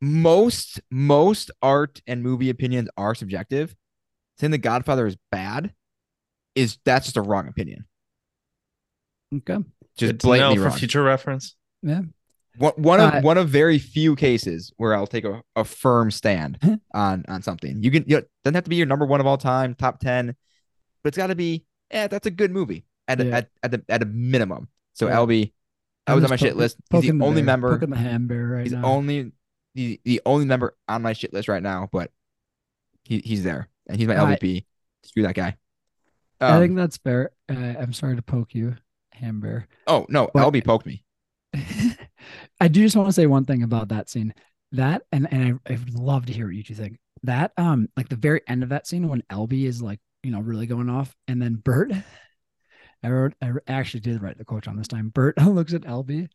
Most most art and movie opinions are subjective. Saying The Godfather is bad is that's just a wrong opinion. okay. Just Good to know blatantly for future reference? Yeah. One, one of Uh, one of very few cases where I'll take a, a firm stand on on something. You can you know, doesn't have to be your number one of all time, top ten, but it's got to be. Yeah, that's a good movie at a, at at, the, at a minimum. So Yeah. Albie, I I'm was on just my shit list. He's poking the only bear, member. Poking the ham bear right He's now. only the the only member on my shit list right now, but he he's there and he's my I- LVP. Screw that guy. I Um, think that's fair. Uh, I'm sorry to poke you, ham bear. oh no, but- Albie poked me. I do just want to say one thing about that scene. That and and I, I would love to hear what you two think. That um like the very end of that scene when Albie is like you know really going off, and then Bert. I wrote. I actually did write the quote on this time. Bert looks at Albie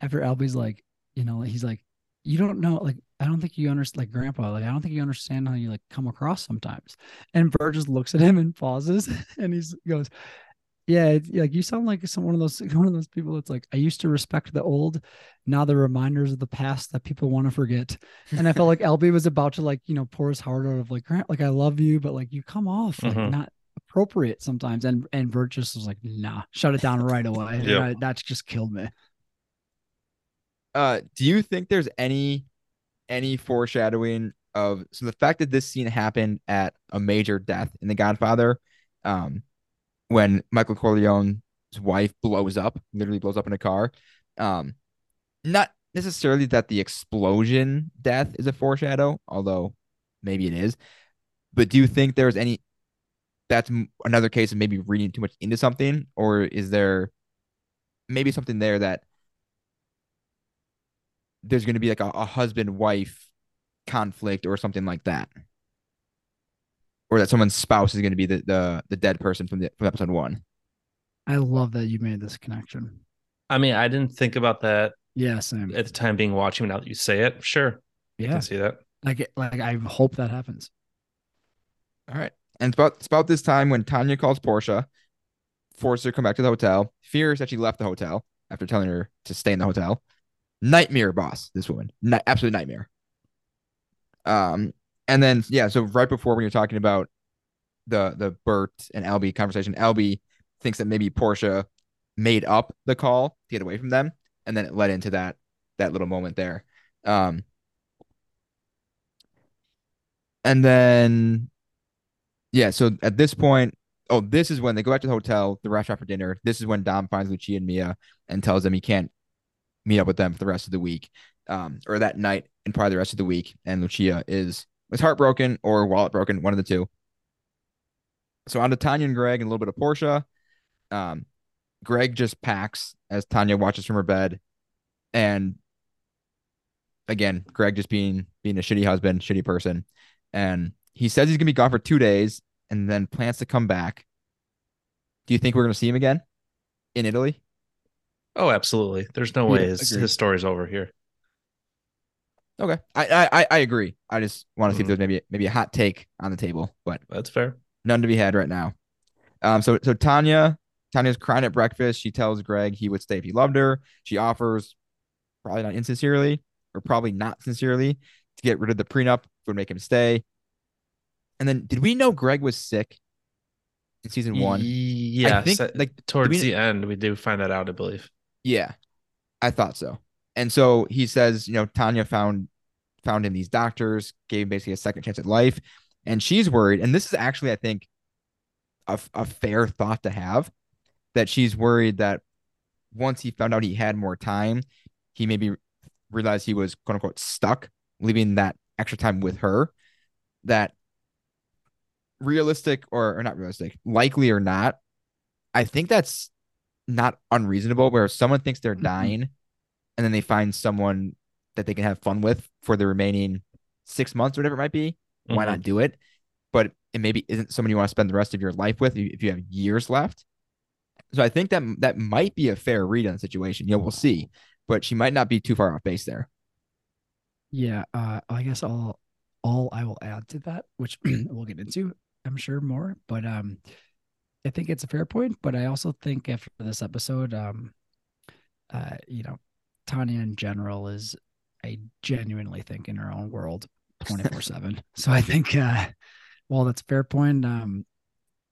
after Albie's like, you know, he's like, you don't know, like, I don't think you understand, like, Grandpa, like, I don't think you understand how you like come across sometimes. And Bert just looks at him and pauses, and he's he goes, yeah, it's, like you sound like some one of those one of those people that's like I used to respect the old, now the reminders of the past that people want to forget. And I felt like Albie was about to like you know pour his heart out of like Grant, like I love you, but like you come off like Mhm. not appropriate sometimes. And and Bert just was like, nah, shut it down right away. Yep. I- that's just killed me. Uh, do you think there's any any foreshadowing of so the fact that this scene happened at a major death in The Godfather, um, when Michael Corleone's wife blows up, literally blows up in a car, um, not necessarily that the explosion death is a foreshadow, although maybe it is. But do you think there's any that's another case of maybe reading too much into something, or is there maybe something there that there's going to be like a, a husband wife conflict or something like that, or that someone's spouse is going to be the, the the dead person from the from episode one? I love that you made this connection. I mean, I didn't think about that Yeah, same. at the time being watching. Now that you say it, sure, Yeah, I can see that. like it- like I hope that happens. All right. And it's about it's about this time when Tanya calls Portia, forces her to come back to the hotel, fears that she left the hotel after telling her to stay in the hotel. Nightmare boss, this woman. Ni- absolute nightmare. Um, and then yeah, so right before when you're talking about the the Bert and Albie conversation, Albie thinks that maybe Portia made up the call to get away from them, and then it led into that that little moment there. Um, and then yeah, so at this point, oh, this is when they go back to the hotel, the restaurant for dinner. This is when Dom finds Lucia and Mia and tells them he can't meet up with them for the rest of the week, um, or that night and probably the rest of the week. And Lucia is was heartbroken or wallet broken, one of the two. So on to Tanya and Greg and a little bit of Portia. Um, Greg just packs as Tanya watches from her bed, and again, Greg just being being a shitty husband, shitty person, and he says he's gonna be gone for two days and then plans to come back. Do you think we're gonna see him again in Italy? Oh, absolutely. There's no Yeah, way his, his story's over here. Okay, I I I- agree. I just want to see if Mhm. there's maybe maybe a hot take on the table, but That's fair. none to be had right now. Um, so so Tanya Tanya's crying at breakfast. She tells Greg he would stay if he loved her. She offers, probably not insincerely or probably not sincerely, to get rid of the prenup would make him stay. And then, did we know Greg was sick in season one? Yeah, I think like towards we- the end, we do find that out, I believe. Yeah, I thought so. And so he says, you know, Tanya found found him these doctors, gave basically a second chance at life, and she's worried. And this is actually, I think, a, a fair thought to have that she's worried that once he found out he had more time, he maybe realized he was quote unquote stuck, leaving that extra time with her. That realistic or, or not realistic, likely or not, I think that's not unreasonable where someone thinks they're Mhm. dying and then they find someone that they can have fun with for the remaining six months or whatever it might be. Why Mhm. not do it? But it maybe isn't someone you want to spend the rest of your life with if you have years left. So I think that that might be a fair read on the situation. Yeah, we'll see. But she might not be too far off base there. Yeah, uh, I guess all all I will add to that, which we'll get into, I'm sure more, but um, I think it's a fair point. But I also think after this episode, um, uh, you know, Tanya in general is, I genuinely think in her own world, 24 seven. So I think, uh, well, that's a fair point. Um,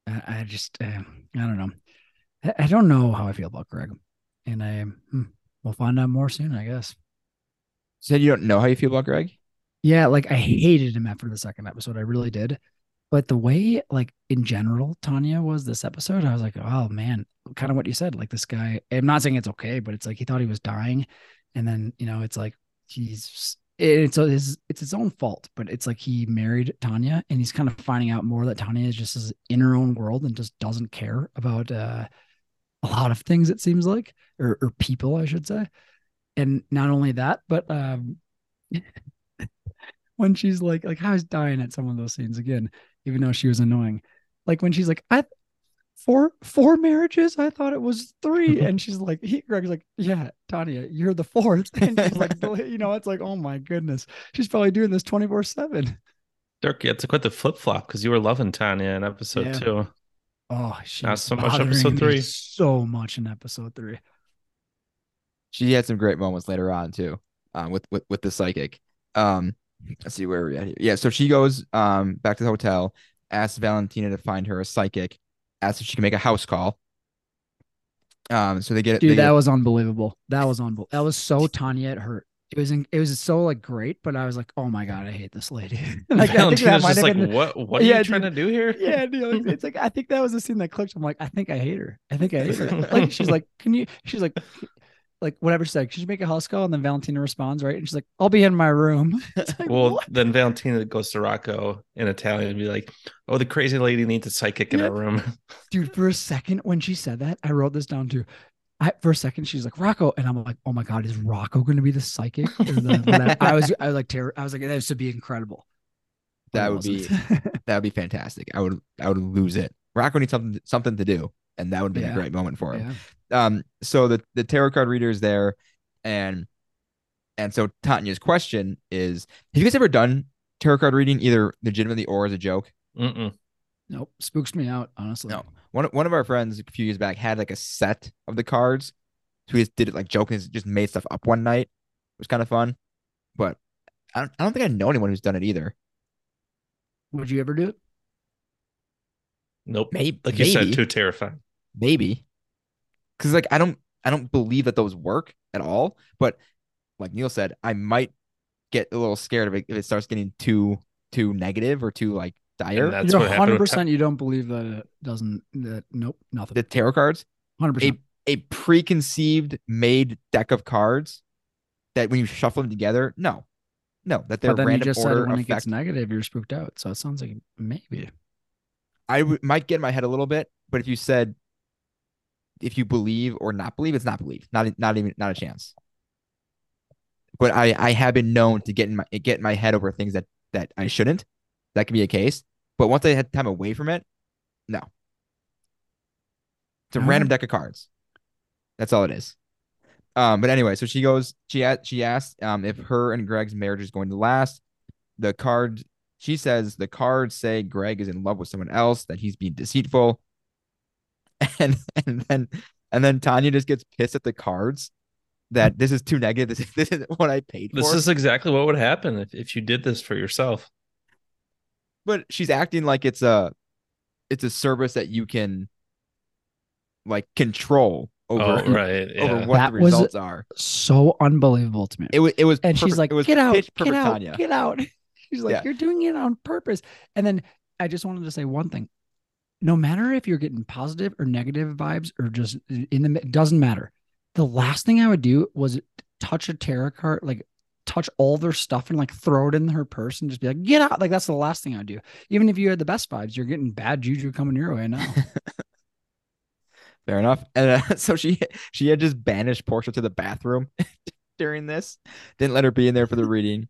I, I just, uh, I don't know. I, I don't know how I feel about Greg, and I, hmm, we'll find out more soon, I guess. Said you don't know how you feel about Greg? Yeah, like I hated him after the second episode. I really did. But the way, like in general, Tanya was this episode, I was like, oh man, kind of what you said. Like this guy, I'm not saying it's okay, but it's like he thought he was dying. And then, you know, it's like he's it's his it's his own fault, but it's like he married Tanya and he's kind of finding out more that Tanya is just in her own world and just doesn't care about uh a lot of things, it seems like, or or people, I should say. And not only that, but um when she's like like I was dying at some of those scenes again, even though she was annoying. Like when she's like, I four four marriages, I thought it was three. and she's like, he Greg's like, Yeah, Tanya, you're the fourth. And she's like, you know, it's like, oh my goodness. She's probably doing this 24-7. Dirk, you had to quit the flip flop because you were loving Tanya in episode Yeah. two. Oh, she's Not so much episode three. So much in episode three. She had some great moments later on too, um, with with with the psychic. Um, let's see where we're at here. Yeah, so she goes um back to the hotel, asks Valentina to find her a psychic, asks if she can make a house call. Um, so they get Dude, they that get- was unbelievable. That was unbelievable. That was so Tanya it hurt. It was in, it was so like great, but I was like, oh my god, I hate this lady. like, I think that might just like, been- what? What are Yeah, you trying dude. to do here? yeah, dude, it's like I think that was the scene that clicked. I'm like, I think I hate her. I think I hate her. Like she's like, can you? She's like, like whatever she said. She should you make a house call? And then Valentina responds, right? And she's like, I'll be in my room. Like, Well, what? then Valentina goes to Rocco in Italian and be like, "Oh, the crazy lady needs a psychic in her room." dude, for a second when she said that, I wrote this down too. I, for a second, she's like Rocco, and I'm like, oh my god, is Rocco going to be the psychic? The. I was, I was like, terror. I was like, that would be incredible. That would be that would be fantastic. I would I would lose it. Rocco needs something something to do, and that would be Yeah. a great moment for him. yeah. Um, so the the tarot card reader is there, and and so Tanya's question is: Have you guys ever done tarot card reading, either legitimately or as a joke? Mm-mm. Nope, spooks me out honestly. No. One one of our friends a few years back had like a set of the cards, so he just did it like joking, just made stuff up one night. It was kind of fun, but I don't, I don't think I know anyone who's done it either. Would you ever do it? Nope. Maybe, Like you said, too terrifying. maybe because like i don't i don't believe that those work at all but like neil said i might get a little scared of it if it starts getting too too negative or too like dire And that's You're what hundred with percent. You don't believe that it doesn't. That nope, nothing. the tarot cards hundred percent. a preconceived made deck of cards that when you shuffle them together no no that they're But then you random just said order when it effect gets negative, you're spooked out. So it sounds like maybe. i w- might get in my head a little bit but if you said if you believe or not believe it's not believe not not even not a chance. But i i have been known to get in my get in my head over things that that i shouldn't. That could be a case. But once i had time away from it no. It's a All random right. deck of cards. That's all it is. Um but anyway so she goes she asked she asked um if her and greg's marriage is going to last. The card she says the cards say Greg is in love with someone else, that he's being deceitful. And and then and then Tanya just gets pissed at the cards that this is too negative. This, this isn't what I paid for. This is exactly what would happen if, if you did this for yourself. but she's acting like it's a it's a service that you can like control over oh, right. over what That the was- results are. So unbelievable to me. It was it was and she's like, it was "Get out, pitch get out, Tanya. get out." She's like, Yeah. "You're doing it on purpose." And then I just wanted to say one thing: no matter if you're getting positive or negative vibes or just in the, it doesn't matter. The last thing I would do was touch a tarot card, like touch all their stuff and like throw it in her purse and just be like, "Get out!" Like that's the last thing I'd do. Even if you had the best vibes, you're getting bad juju coming your way now. Fair enough. And uh, so she she had just banished Portia to the bathroom during this. Didn't let her be in there for the reading.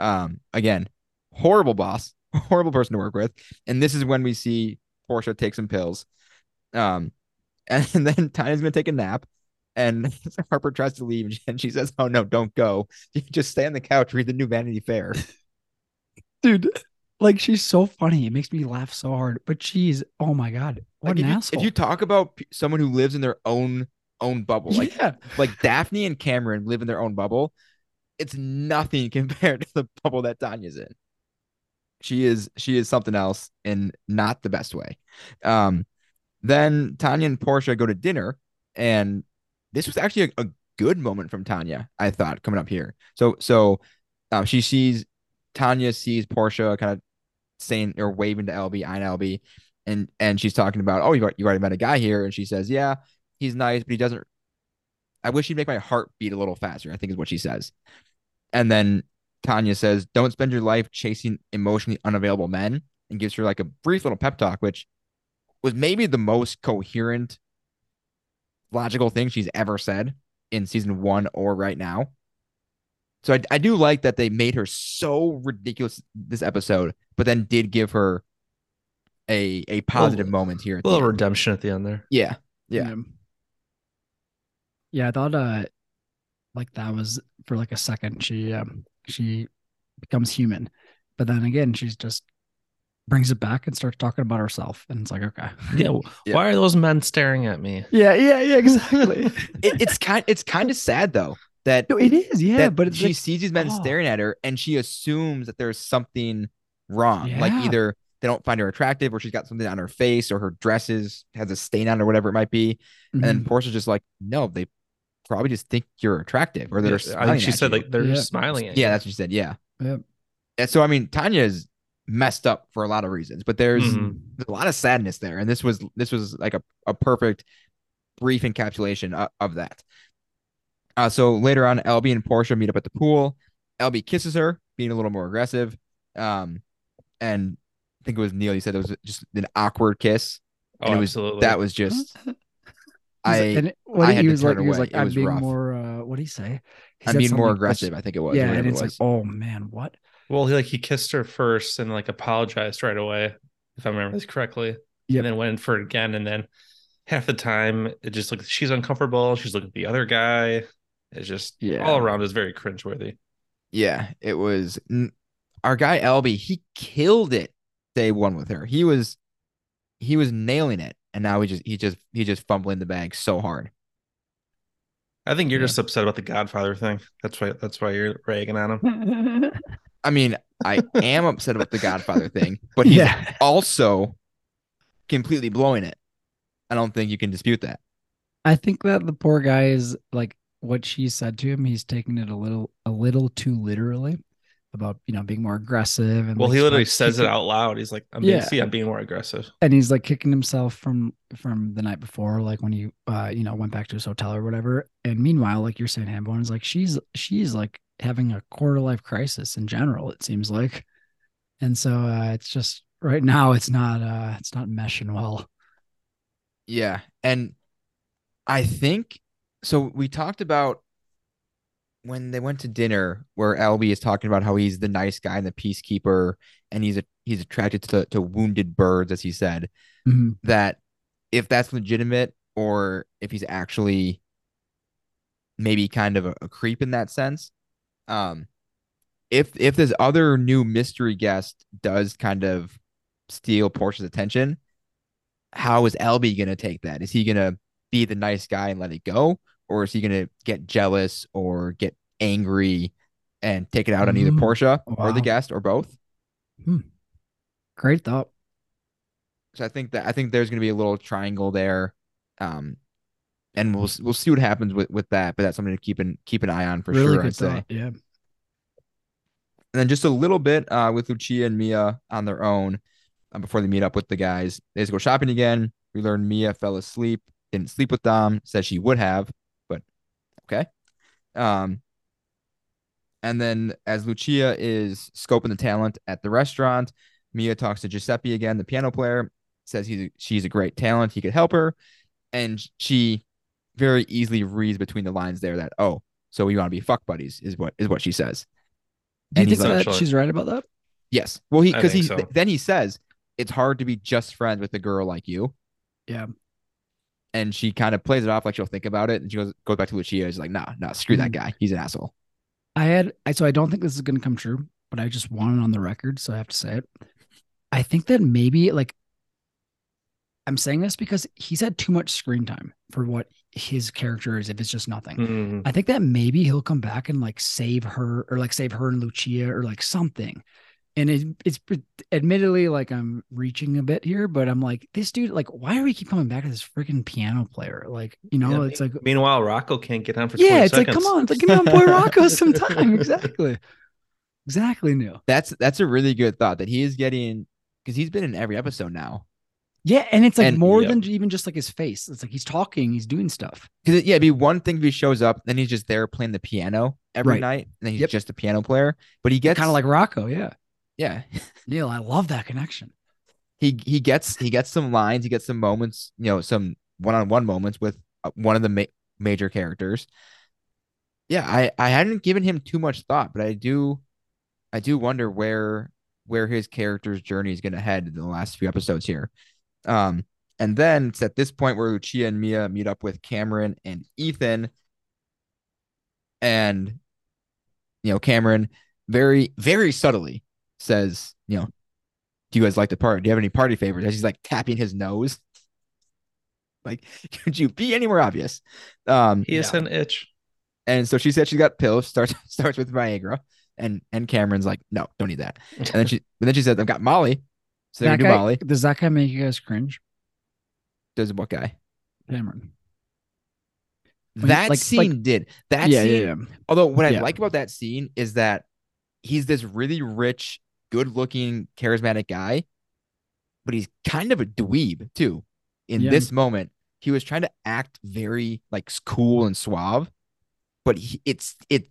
Um, again, horrible boss, horrible person to work with. And this is when we see Portia take some pills. Um, and, then Tanya's gonna take a nap. And Harper tries to leave, and she, says, "Oh no, don't go. You just stay on the couch, read the new Vanity Fair." Dude, like she's so funny. It makes me laugh so hard. But she's, oh my God, what Like, an if, you, asshole. if you talk about someone who lives in their own own bubble, like yeah. like Daphne and Cameron live in their own bubble. It's nothing compared to the bubble that Tanya's in. She is she is something else in not the best way. Um, then Tanya and Portia go to dinner, and this was actually a, a good moment from Tanya. I thought coming up here. So so, um, she sees Tanya sees Portia kind of saying or waving to Albie, I Albie, and and she's talking about oh you you already met a guy here, and she says yeah he's nice, but he doesn't. I wish he'd make my heart beat a little faster. I think is what she says. And then Tanya says, "Don't spend your life chasing emotionally unavailable men," and gives her like a brief little pep talk, which was maybe the most coherent, logical thing she's ever said in season one or right now. So I, I do like that they made her so ridiculous this episode, but then did give her a a positive Little- moment here. At A the little end. redemption at the end there. Yeah, yeah. Yeah, I thought uh like that was for like a second she um she becomes human. But then again, she's just brings it back and starts talking about herself. And it's like, okay. Yeah. Yeah. Why are those men staring at me? Yeah, yeah, yeah, exactly. It, it's kind it's kind of sad though that no, it is, yeah. but it's she like, sees these men oh. staring at her and she assumes that there's something wrong. Like either they don't find her attractive or she's got something on her face or her dresses has a stain on it or whatever it might be. And then Mhm. Portia's just like, no, they probably just think you're attractive or they're Yeah, I smiling think she at said you. like they're Yeah. smiling at yeah, you. that's what she said. Yeah. Yep. And so I mean, Tanya is messed up for a lot of reasons, but there's Mhm. there's a lot of sadness there, and this was this was like a, a perfect brief encapsulation of, of that. Uh, so later on, Albie and Portia meet up at the pool. Albie kisses her, being a little more aggressive. Um, and I think it was Neil. He said it was just an awkward kiss. Oh, and it was absolutely. that was just He's I like- and what I he, had he to was like, turn he was away. like, It I'm was being rough. more. Uh, what did he say? He I'm being more something that's- aggressive. I think it was. Yeah, whatever and it it's like, oh man, what? Well, he like he kissed her first and like apologized right away, if I remember this correctly. Yeah, And then went in for it again, and then half the time it just like she's uncomfortable. She's looking at the other guy. It's just Yeah. all around is very cringeworthy. Yeah, it was n- our guy Albie, He killed it day one with her. He was he was nailing it, and now he just he just he just fumbling the bag so hard. I think you're Yeah. just upset about the Godfather thing. That's why that's why you're ragging on him. I mean, I am upset about the Godfather thing, but he's yeah, also completely blowing it. I don't think you can dispute that. I think that the poor guy is like what she said to him. He's taking it a little, a little too literally about you know being more aggressive and Well, like, he literally like, says it out loud. He's like, I'm being, Yeah. see, I'm being more aggressive. and he's like kicking himself from from the night before, like when he uh you know went back to his hotel or whatever. And meanwhile, like you're saying, Hambone is like she's she's like having a quarter life crisis in general. It seems like, and so uh, it's just right now it's not uh it's not meshing well. Yeah. And I think so. We talked about when they went to dinner where Albie is talking about how he's the nice guy and the peacekeeper and he's a, he's attracted to, to wounded birds, as he said, Mhm. that if that's legitimate or if he's actually maybe kind of a, a creep in that sense. Um, if if this other new mystery guest does kind of steal Portia's attention, how is Albie gonna take that? Is he gonna be the nice guy and let it go, or is he gonna get jealous or get angry and take it out on either Mm, Portia or the guest or both? Great thought. So I think that I think there's gonna be a little triangle there, um, and we'll we'll see what happens with with that. But that's something to keep an keep an eye on for really sure. I'd say. thought. Yeah. And then just a little bit uh, with Lucia and Mia on their own uh, before they meet up with the guys. They just go shopping again. We learn Mia fell asleep, didn't sleep with Dom, says she would have, okay. Um, and then as Lucia is scoping the talent at the restaurant, Mia talks to Giuseppe again, the piano player, says he's a, she's a great talent, he could help her, and she very easily reads between the lines there that oh, so we want to be fuck buddies is what is what she says. Do you think like, that she's right about that? Yes. Well, he because he so. th- then he says it's hard to be just friends with a girl like you, Yeah. And she kind of plays it off like she'll think about it, and she goes goes back to Lucia. She's like, nah, nah, screw that Mhm. guy. He's an asshole. I had I so I don't think this is gonna come true, but I just want it on the record, so I have to say it. I think that maybe like I'm saying this because he's had too much screen time for what his character is if it's just nothing. Mm, I think that maybe he'll come back and like save her or like save her and Lucia or like something. And it, it's admittedly like I'm reaching a bit here, but I'm like, this dude, like, why do we keep coming back to this freaking piano player? Like, you know, yeah, it's like, meanwhile, Rocco can't get on for yeah, 20 it's like, come on, it's like, give me my boy Rocco some time. Exactly. Exactly, Neil. That's that's a really good thought that he is getting because he's been in every episode now. Yeah. And it's like And- more yeah. than even just like his face. It's like he's talking, he's doing stuff. Because yeah, it'd be one thing if he shows up, then he's just there playing the piano every Right. night, and then he's Yep. just a piano player. But he gets Kind of like Rocco. Yeah. Yeah, Neil, I love that connection. he he gets he gets some lines, he gets some moments, you know, some one on one moments with uh, one of the ma- major characters. Yeah, I I hadn't given him too much thought, but I do, I do wonder where where his character's journey is going to head in the last few episodes here. Um, and then it's at this point where Lucia and Mia meet up with Cameron and Ethan, and you know Cameron very very subtly says, you know, do you guys like the party? Do you have any party favors? As he's like tapping his nose. Like, could you be any more obvious? Um, He has Yeah. an itch. and so she said she's got pills. Starts starts with Viagra, and and Cameron's like, no, don't need that. And then she, but then she said, I've got Molly. So they That do guy, Molly. does that guy make you guys cringe? Does what guy? Cameron. When- That like- scene like- did. That yeah, scene. yeah, yeah. Although what I like about that scene is that he's this really rich, good-looking, charismatic guy, but he's kind of a dweeb too. In Yeah. this moment, he was trying to act very like cool and suave, but he, it's it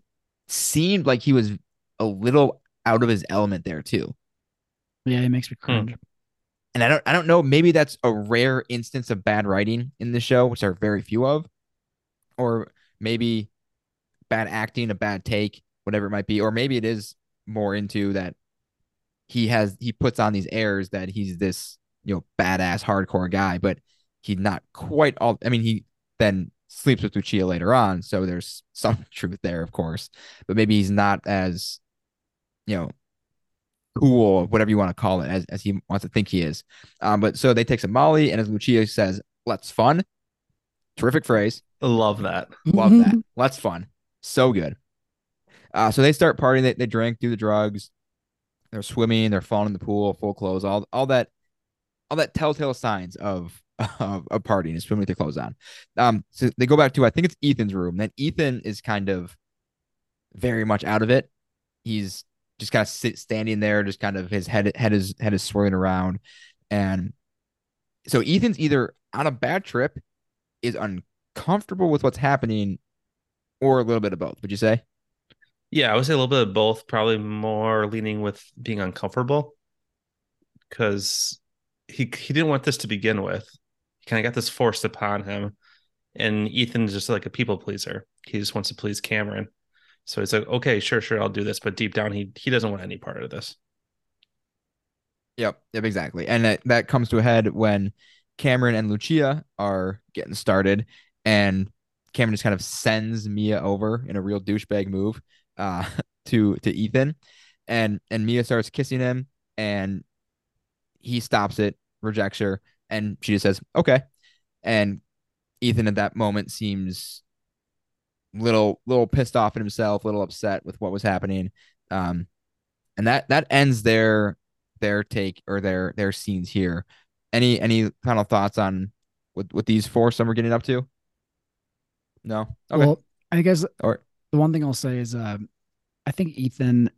seemed like he was a little out of his element there too. Yeah, it makes me hmm. cringe. And I don't I don't know, maybe that's a rare instance of bad writing in the show, which there are very few of, or maybe bad acting, a bad take, whatever it might be, or maybe it is more into that he has he puts on these airs that he's this you know badass hardcore guy, but he's not quite all. I mean, he then sleeps with Lucia later on, so there's some truth there, of course, but maybe he's not as you know cool, whatever you want to call it, as, as he wants to think he is. Um, but so they take some Molly, and as Lucia says, let's fun. Terrific phrase. Love that. Love that. Let's fun. So good. Uh, so they start partying. They, they drink, do the drugs. They're swimming. They're falling in the pool, full clothes. All all that, all that telltale signs of of, of partying is swimming with their clothes on. Um, so they go back to I think it's Ethan's room. Then Ethan is kind of very much out of it. He's just kind of sit, standing there, just kind of his head head is head is swirling around, and so Ethan's either on a bad trip, is uncomfortable with what's happening, or a little bit of both. Would you say? Yeah, I would say a little bit of both, probably more leaning with being uncomfortable because he he didn't want this to begin with. He kind of got this forced upon him. And Ethan's just like a people pleaser. He just wants to please Cameron. So he's like, okay, sure, sure, I'll do this. But deep down, he he doesn't want any part of this. Yep, yep, exactly. And that, that comes to a head when Cameron and Lucia are getting started, and Cameron just kind of sends Mia over in a real douchebag move uh, to to Ethan, and and Mia starts kissing him, and he stops it, rejects her, and she just says okay, and Ethan at that moment seems little little pissed off at himself, little upset with what was happening, um, and that that ends their their take or their their scenes here. Any any final thoughts on what what these four some are getting up to? No. Okay. Well, I guess or the one thing I'll say is, uh, I think Ethan,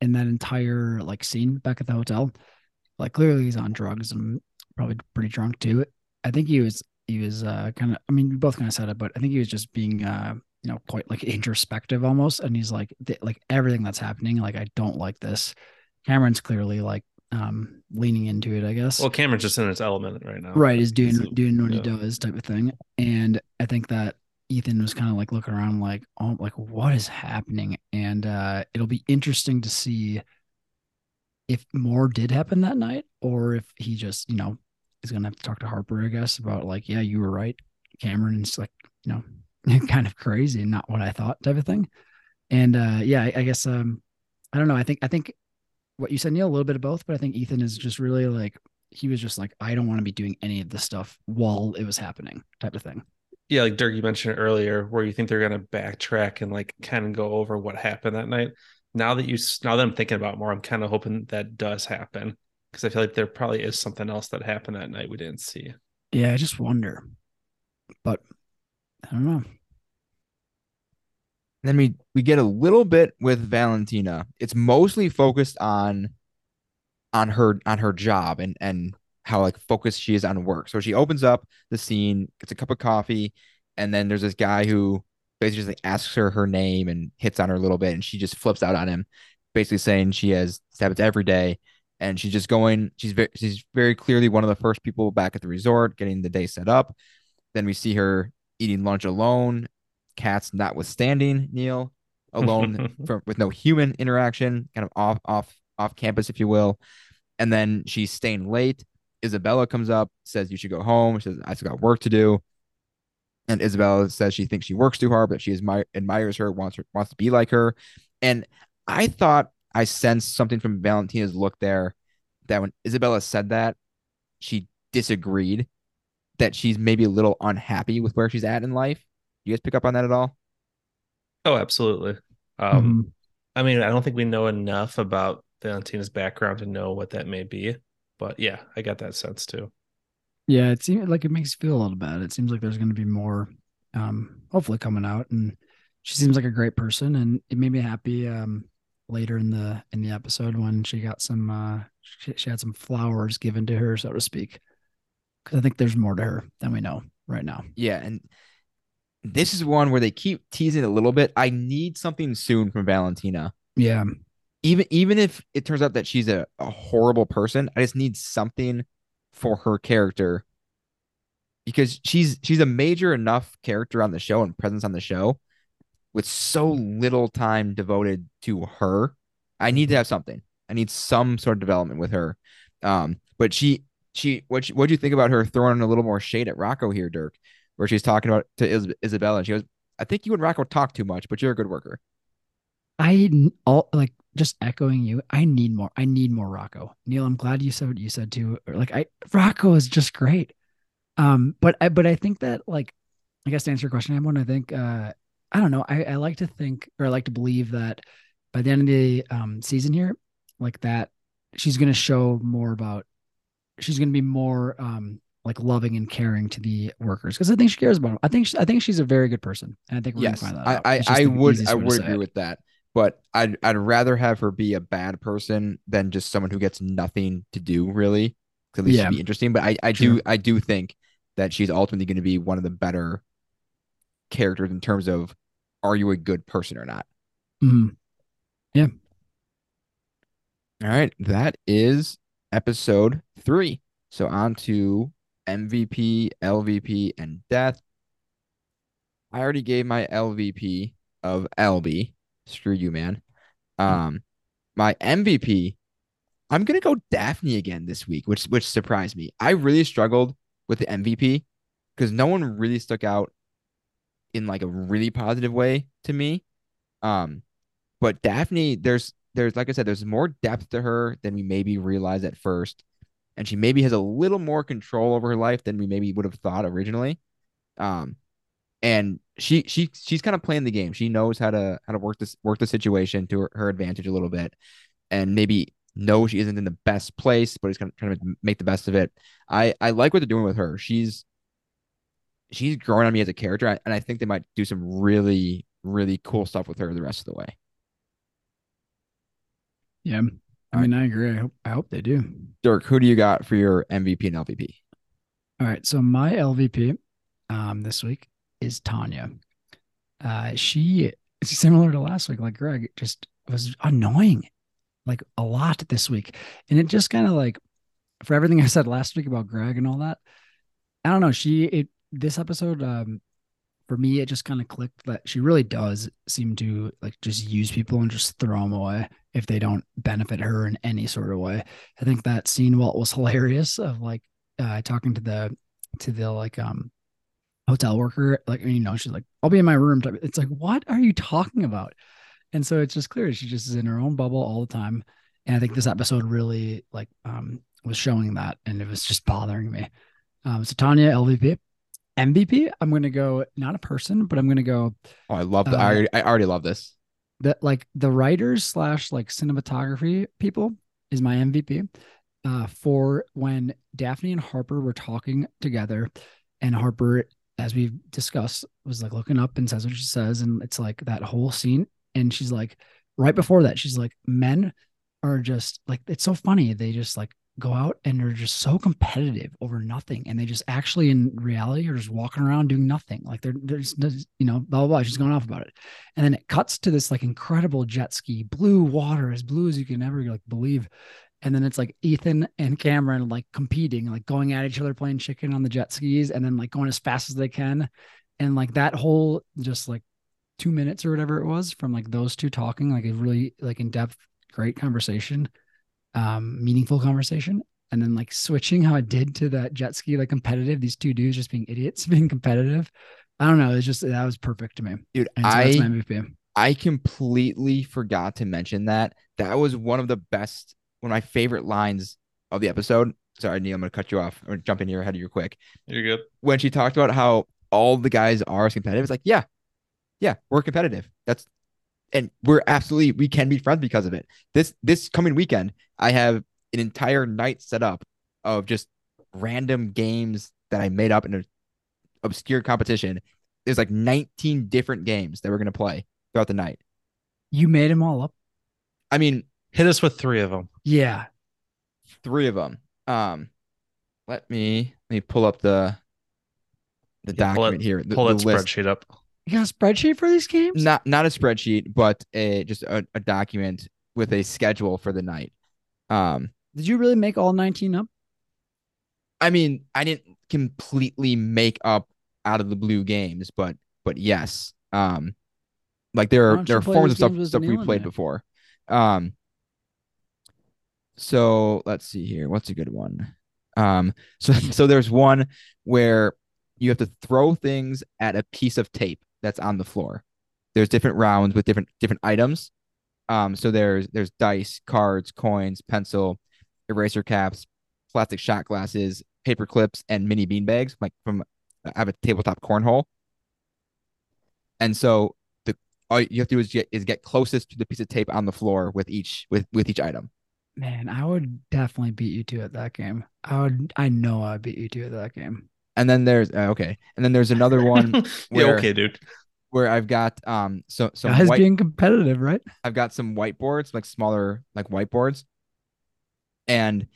in that entire like scene back at the hotel, like clearly he's on drugs and probably pretty drunk too. I think he was he was uh, kind of. I mean, we both kind of said it, but I think he was just being uh, you know quite like introspective almost, and he's like th- like everything that's happening, like I don't like this. Cameron's clearly like um leaning into it, I guess. Well, Cameron's just in its element right now. right is doing He's- doing what yeah. he does type of thing and i think that ethan was kind of like looking around like oh like what is happening? And uh it'll be interesting to see if more did happen that night or if he just you know is gonna have to talk to harper i guess about like yeah you were right. Cameron's like you know kind of crazy and not what i thought type of thing. And uh yeah i, I guess um i don't know i think i think what you said neil a little bit of both but i think ethan is just really like he was just like, I don't want to be doing any of this stuff while it was happening, type of thing. Yeah, like Dirk, you mentioned earlier, where you think they're gonna backtrack and like kind of go over what happened that night. Now that you, now that I'm thinking about it more, I'm kind of hoping that does happen because I feel like there probably is something else that happened that night we didn't see. Yeah, I just wonder. But I don't know. then we we get a little bit with Valentina. It's mostly focused on on her on her job and and how like focused she is on work. So she opens up the scene, gets a cup of coffee, and then there's this guy who basically just like asks her her name and hits on her a little bit, and she just flips out on him, basically saying she has this happens every day, and she's just going. She's very she's very clearly one of the first people back at the resort, getting the day set up. Then we see her eating lunch alone, cats notwithstanding. Neil alone for, with no human interaction, kind of off off off campus, if you will. And then she's staying late. Isabella comes up, says you should go home. She says I still got work to do. And Isabella says she thinks she works too hard, but she admi- admires her, wants her, wants to be like her. And I thought I sensed something from Valentina's look there that when Isabella said that, she disagreed that she's maybe a little unhappy with where she's at in life. You guys pick up on that at all? Oh, absolutely. Mm-hmm. Um, I mean, I don't think we know enough about Valentina's background to know what that may be, but yeah, I got that sense too. Yeah, it seems like it makes you feel a little bad. It seems like there's going to be more, um, hopefully coming out, and she seems like a great person, and it made me happy. Um, later in the in the episode when she got some, uh, she, she had some flowers given to her, so to speak, because I think there's more to her than we know right now. Yeah, and this is one where they keep teasing a little bit. I need something soon from Valentina. Yeah. Even even if it turns out that she's a, a horrible person, I just need something for her character because she's she's a major enough character on the show and presence on the show with so little time devoted to her. I need to have something. I need some sort of development with her. Um, but she she what what do you think about her throwing a little more shade at Rocco here, Dirk, where she's talking about to Is- Isabella and she goes, I think you and Rocco talk too much, but you're a good worker. I all like just echoing you. I need more. I need more Rocco. Neil, I'm glad you said what you said too. Like I Rocco is just great. Um, but I but I think that like I guess to answer your question, Emma, I think uh I don't know. I, I like to think or I like to believe that by the end of the um season here, like that she's gonna show more about she's gonna be more um like loving and caring to the workers because I think she cares about them. I think she, I think she's a very good person, and I think we're Yes, gonna find that I out. I, I would I would agree it. with that, but I'd I'd rather have her be a bad person than just someone who gets nothing to do really. At least Yeah. it'd be interesting. But I I True. do I do think that she's ultimately going to be one of the better characters in terms of are you a good person or not. Mhm. All right, that is episode three. So on to MVP, LVP, and death. I already gave my LVP of Albie. Screw you, man. Um, my MVP, I'm gonna go Daphne again this week, which which surprised me. I really struggled with the MVP because no one really stuck out in like a really positive way to me. Um, but Daphne, there's there's like I said, there's more depth to her than we maybe realized at first, and she maybe has a little more control over her life than we maybe would have thought originally. Um, and she she she's kind of playing the game. She knows how to how to work this work the situation to her, her advantage a little bit, and maybe knows she isn't in the best place, but is kind of trying to make the best of it. I I like what they're doing with her. She's she's growing on me as a character, and I think they might do some really really cool stuff with her the rest of the way. Yeah. I mean, I agree. I hope, I hope they do. Dirk, who do you got for your MVP and LVP? All right. So my LVP um this week is Tanya. Uh she is similar to last week, like Greg, just was annoying like a lot this week. And it just kind of like for everything I said last week about Greg and all that, I don't know. She it this episode, um, for me, it just kind of clicked that she really does seem to like just use people and just throw them away if they don't benefit her in any sort of way. I think that scene Walt was hilarious of like uh talking to the to the like um hotel worker, like you know, she's like, I'll be in my room. It's like, what are you talking about? And so it's just clear she just is in her own bubble all the time. And I think this episode really like um was showing that and it was just bothering me. Um so Tanya LVP. MVP, I'm gonna go not a person, but I'm gonna go Oh, I love the. Uh, I already, I already love this. that like the writers slash like cinematography people is my MVP uh, for when Daphne and Harper were talking together, and Harper, as we've discussed, was like looking up and says what she says, and it's like that whole scene, and she's like, right before that, she's like, men are just like it's so funny. They just like go out and they're just so competitive over nothing, and they just actually in reality are just walking around doing nothing. Like they're, they're just, you know, blah blah blah. She's going off about it. And then it cuts to this like incredible jet ski, blue water, as blue as you can ever like believe. And then it's like Ethan and Cameron like competing, like going at each other, playing chicken on the jet skis, and then like going as fast as they can. And like that whole just like two minutes or whatever it was from like those two talking, like a really like in depth, great conversation, um, meaningful conversation. And then like switching how it did to that jet ski, like competitive, these two dudes just being idiots, being competitive. I don't know. It's just that was perfect to me. Dude, so that's my I. I completely forgot to mention that. That was one of the best, one of my favorite lines of the episode. Sorry, Neil, I'm gonna cut you off or jump in here ahead of you quick. You're good. When she talked about how all the guys are competitive, it's like, yeah, yeah, we're competitive. That's and we're absolutely we can be friends because of it. This this coming weekend, I have an entire night set up of just random games that I made up in an obscure competition. There's like 19 different games that we're gonna play throughout the night. You made them all up. I mean, Hit us with three of them. Yeah. three of them. Um, let me let me pull up the the Yeah, pull document it- here. The, Pull the that list. spreadsheet up. You got a spreadsheet for these games? Not not a spreadsheet, but a just a, a document with a schedule for the night. Um, Did you really make all 19 up? I mean, I didn't completely make up out of the blue games, but but yes. Um, like there are there are forms of stuff stuff we played there? before. Um, so let's see here. What's a good one? Um, so so there's one where you have to throw things at a piece of tape that's on the floor. There's different rounds with different different items. Um, so there's there's dice, cards, coins, pencil, eraser caps, plastic shot glasses, paper clips, and mini bean bags. Like from I have a tabletop cornhole. And so the all you have to do is get is get closest to the piece of tape on the floor with each with with each item. Man, I would definitely beat you two at that game. I would. I know I'd beat you two at that game. And then there's uh, okay, and then there's another one yeah, okay, dude. where I've got um so so Guys white being competitive, right? I've got some whiteboards, like smaller like whiteboards. And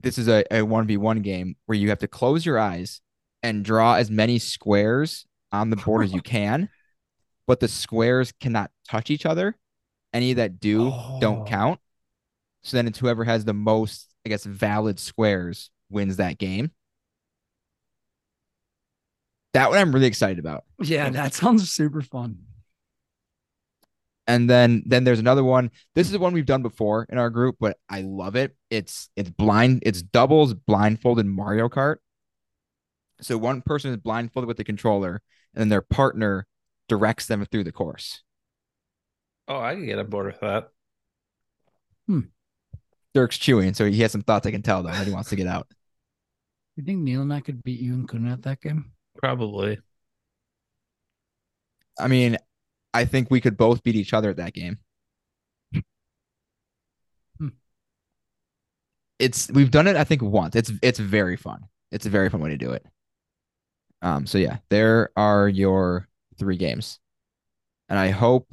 this is a, a 1v1 game where you have to close your eyes and draw as many squares on the board as you can, but the squares cannot touch each other. Any that do Oh. don't count. So then it's whoever has the most, I guess, valid squares wins that game. That one I'm really excited about. Yeah, that sounds super fun. And then then there's another one. This is one we've done before in our group, but I love it. It's it's blind, it's doubles blindfolded Mario Kart. So one person is blindfolded with the controller, and then their partner directs them through the course. Oh, I can get on board with that. Hmm. Dirk's chewing, so he has some thoughts I can tell though that he wants to get out. You think Neil and I could beat you and Kuna at that game? Probably. I mean, I think we could both beat each other at that game. Hmm. It's we've done it, I think, once. It's it's very fun. It's a very fun way to do it. Um, so yeah, there are your three games. And I hope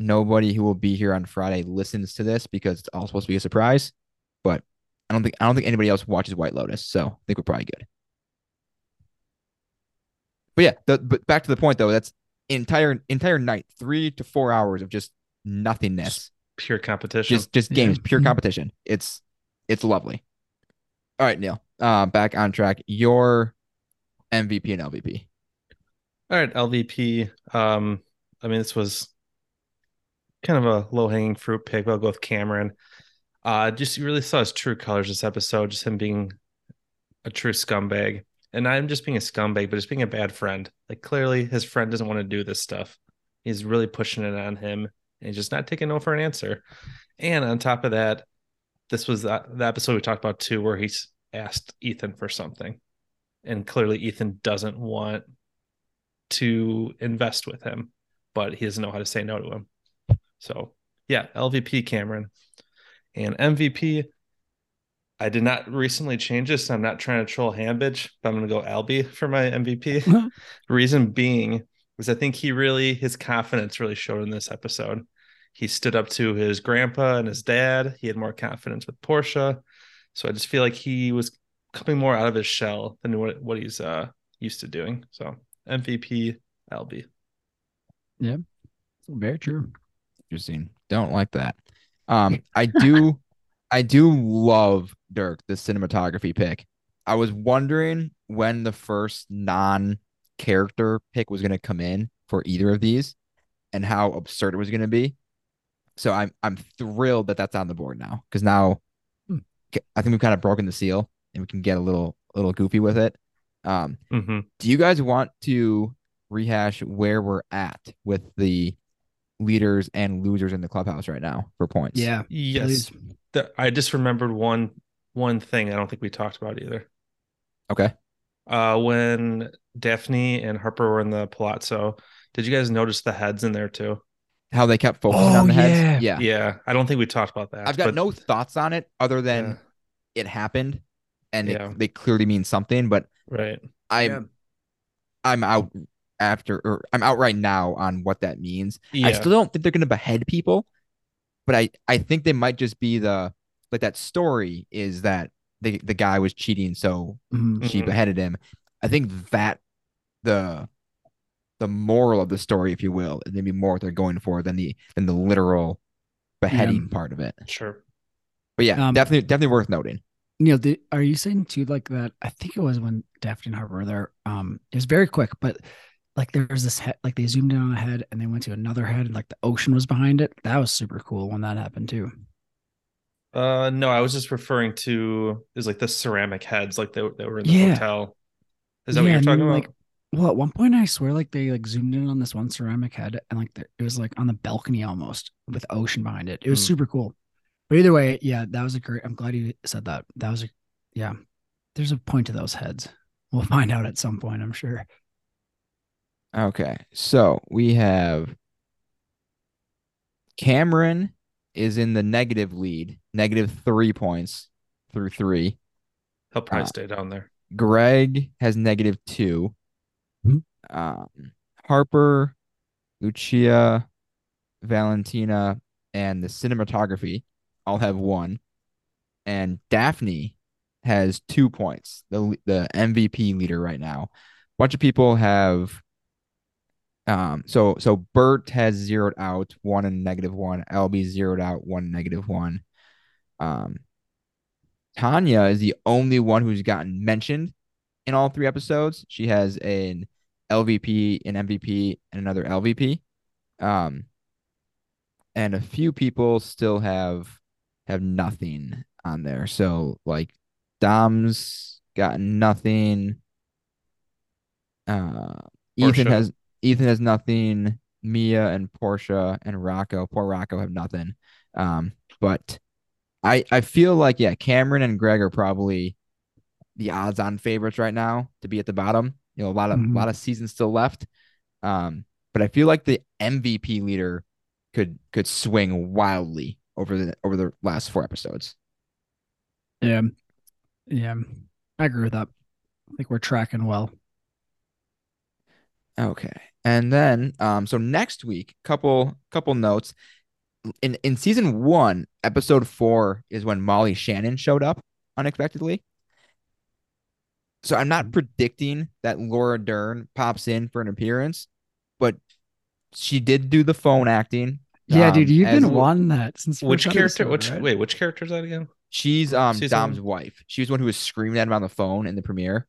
nobody who will be here on Friday listens to this because it's all supposed to be a surprise. But I don't think I don't think anybody else watches White Lotus, so I think we're probably good. But yeah, the, but back to the point though, that's entire entire night, three to four hours of just nothingness, Pure competition. just just Yeah. games, pure Mhm. competition. It's it's lovely. All right, Neil, uh, back on track. Your MVP and LVP. All right, LVP. Um, I mean, this was kind of a low hanging fruit pick. I'll go with Cameron. Uh, just you really saw his true colors this episode. Just him being a true scumbag, and I'm just being a scumbag, but just being a bad friend. Like clearly, his friend doesn't want to do this stuff. He's really pushing it on him, and he's just not taking no for an answer. And on top of that, this was the, the episode we talked about too, where he's asked Ethan for something, and clearly Ethan doesn't want to invest with him, but he doesn't know how to say no to him. So yeah, LVP Cameron and MVP. I did not recently change this. I'm not trying to troll Hambidge, but I'm going to go Albie for my MVP. Reason being was I think he really his confidence really showed in this episode. He stood up to his grandpa and his dad. He had more confidence with Portia. So I just feel like he was coming more out of his shell than what what he's uh used to doing. So MVP Albie. Very true. Interesting. Don't like that. Um, I do, I do love Dirk, the cinematography pick. I was wondering when the first non-character pick was going to come in for either of these, and how absurd it was going to be. So I'm I'm thrilled that that's on the board now because now Hmm. I think we've kind of broken the seal and we can get a little little goofy with it. Um, Mm-hmm. do you guys want to rehash where we're at with the leaders and losers in the clubhouse right now for points? Yeah. Yes. The- I just remembered one one thing I don't think we talked about either. Okay. Uh when Daphne and Harper were in the palazzo, did you guys notice the heads in there too? How they kept focusing Oh, on the heads. yeah. Yeah. Yeah, I don't think we talked about that. I've got but- no thoughts on it other than Yeah, it happened and it- they clearly mean something, but right. I'm Yeah. I'm out after or I'm out right now on what that means. Yeah. I still don't think they're gonna behead people, but I I think they might just be the like that story is that the the guy was cheating, so Mhm. she Mhm. beheaded him. I think that the the moral of the story, if you will, is maybe more what they're going for than the than the literal beheading part of it. Sure. But yeah, Um, definitely definitely worth noting. Neil, did, are you saying too like that? I think it was when Daphne and Harper were there. Um, it was very quick, but like there was this head, like they zoomed in on a head and they went to another head, and like the ocean was behind it. That was super cool when that happened too. Uh, no, I was just referring to is like the ceramic heads, like they, they were in the Yeah. hotel. Is that what you're talking about? like, Well, at one point I swear like they like zoomed in on this one ceramic head and like there, it was like on the balcony almost with ocean behind it. It was Hmm. super cool. But either way, yeah, that was a great. I'm glad you said that. That was a yeah. There's a point to those heads. We'll find out at some point, I'm sure. Okay, so we have Cameron is in the negative lead, negative three points through three. He'll probably uh, stay down there. Greg has negative two. Mhm. Um, Harper, Lucia, Valentina, and the cinematography all have one. And Daphne has two points, the the MVP leader right now. A bunch of people have um so so Bert has zeroed out one and negative one, Albie zeroed out one negative one. Um Tanya is the only one who's gotten mentioned in all three episodes. She has an LVP, an MVP, and another LVP. Um, and a few people still have have nothing on there. So like Dom's got nothing. Uh, Ethan Portia. has Ethan has nothing. Mia and Portia and Rocco, poor Rocco, have nothing. Um, but I I feel like yeah, Cameron and Greg are probably the odds-on favorites right now to be at the bottom. You know, a lot of Mhm. a lot of seasons still left. Um, but I feel like the MVP leader could could swing wildly over the over the last four episodes. Yeah. Yeah. I agree with that. I think we're tracking well. Okay. And then um so next week, couple couple notes. In in season 1, episode 4 is when Molly Shannon showed up unexpectedly. So I'm not predicting that Laura Dern pops in for an appearance, but she did do the phone acting. Yeah, um, dude, you've been wanting that since Which character? episode, Which right? wait? Which character is that again? She's um Season Dom's wife. She was the one who was screaming at him on the phone in the premiere.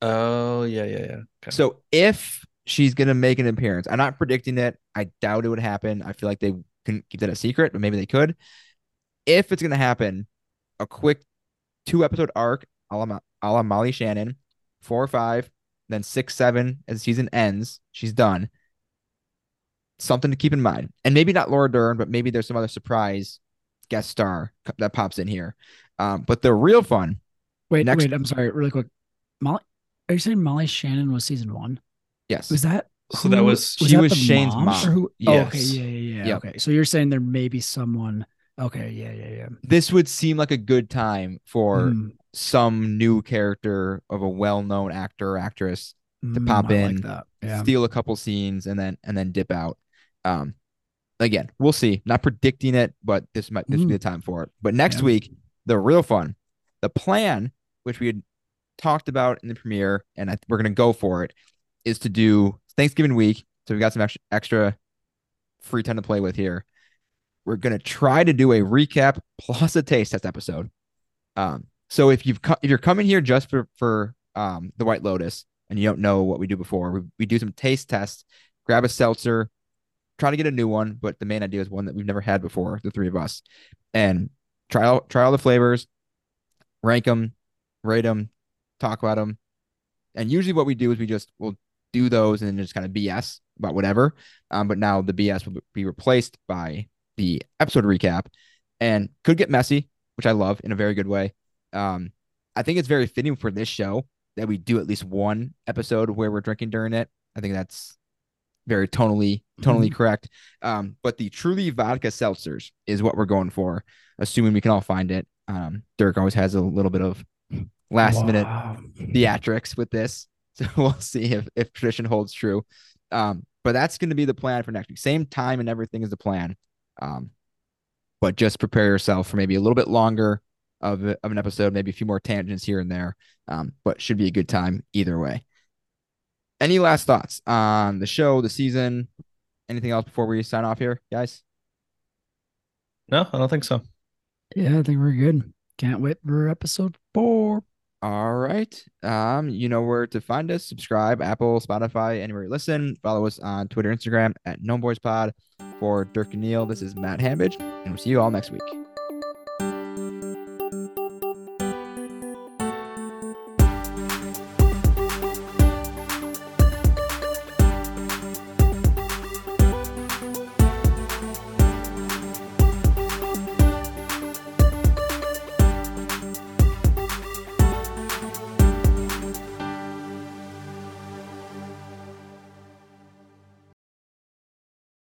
Oh yeah, yeah, yeah. Okay. So if she's gonna make an appearance, I'm not predicting it. I doubt it would happen. I feel like they couldn't keep that a secret, but maybe they could. If it's gonna happen, a quick two episode arc, a la, a la Molly Shannon, four or five, then six, seven, as the season ends, she's done. Something to keep in mind, and maybe not Laura Dern, but maybe there's some other surprise guest star that pops in here. Um, but the real fun, Wait, Next- wait, I'm sorry, really quick. Molly, are you saying Molly Shannon was season one? Yes, Was that So that who- was- she that was Shane's or mom. who- oh, okay, Yes. yeah, yeah, yeah. Yep. Okay, so you're saying there may be someone. Okay, yeah, yeah, yeah. this would seem like a good time for Mm, some new character of a well-known actor or actress to mm, pop I in, like that. Yeah. steal a couple scenes, and then and then dip out. Um, again, we'll see. Not predicting it, but this might this would be the time for it. But next Yeah. week, the real fun, the plan, which we had talked about in the premiere, and I, we're gonna go for it, is to do Thanksgiving week. So we've got some extra, extra free time to play with here. We're gonna try to do a recap plus a taste test episode. Um, so if you've co- if you're coming here just for for um the White Lotus and you don't know what we do before, we, we do some taste tests. Grab a seltzer, try to get a new one, but the main idea is one that we've never had before, the three of us, and try all try all the flavors, rank them, rate them, talk about them, and usually what we do is we just will do those and then just kind of BS about whatever. Um, but now the BS will be replaced by the episode recap, and could get messy, which I love in a very good way. Um, I think it's very fitting for this show that we do at least one episode where we're drinking during it. I think that's very tonally tonally correct. Um, but the truly vodka seltzers is what we're going for, assuming we can all find it. Um, Dirk always has a little bit of last minute theatrics with this. So we'll see if, if tradition holds true. Um, but that's going to be the plan for next week. Same time and everything is the plan. Um, but just prepare yourself for maybe a little bit longer of, of an episode, maybe a few more tangents here and there, um, but should be a good time either way. Any last thoughts on the show, the season? Anything else before we sign off here, guys? No, I don't think so. Yeah, I think we're good. Can't wait for episode four. All right. Um, you know where to find us. Subscribe, Apple, Spotify, anywhere you listen. Follow us on Twitter, Instagram at Gnome Boys Pod. For Dirk and Neil, this is Matt Hambidge, and we'll see you all next week.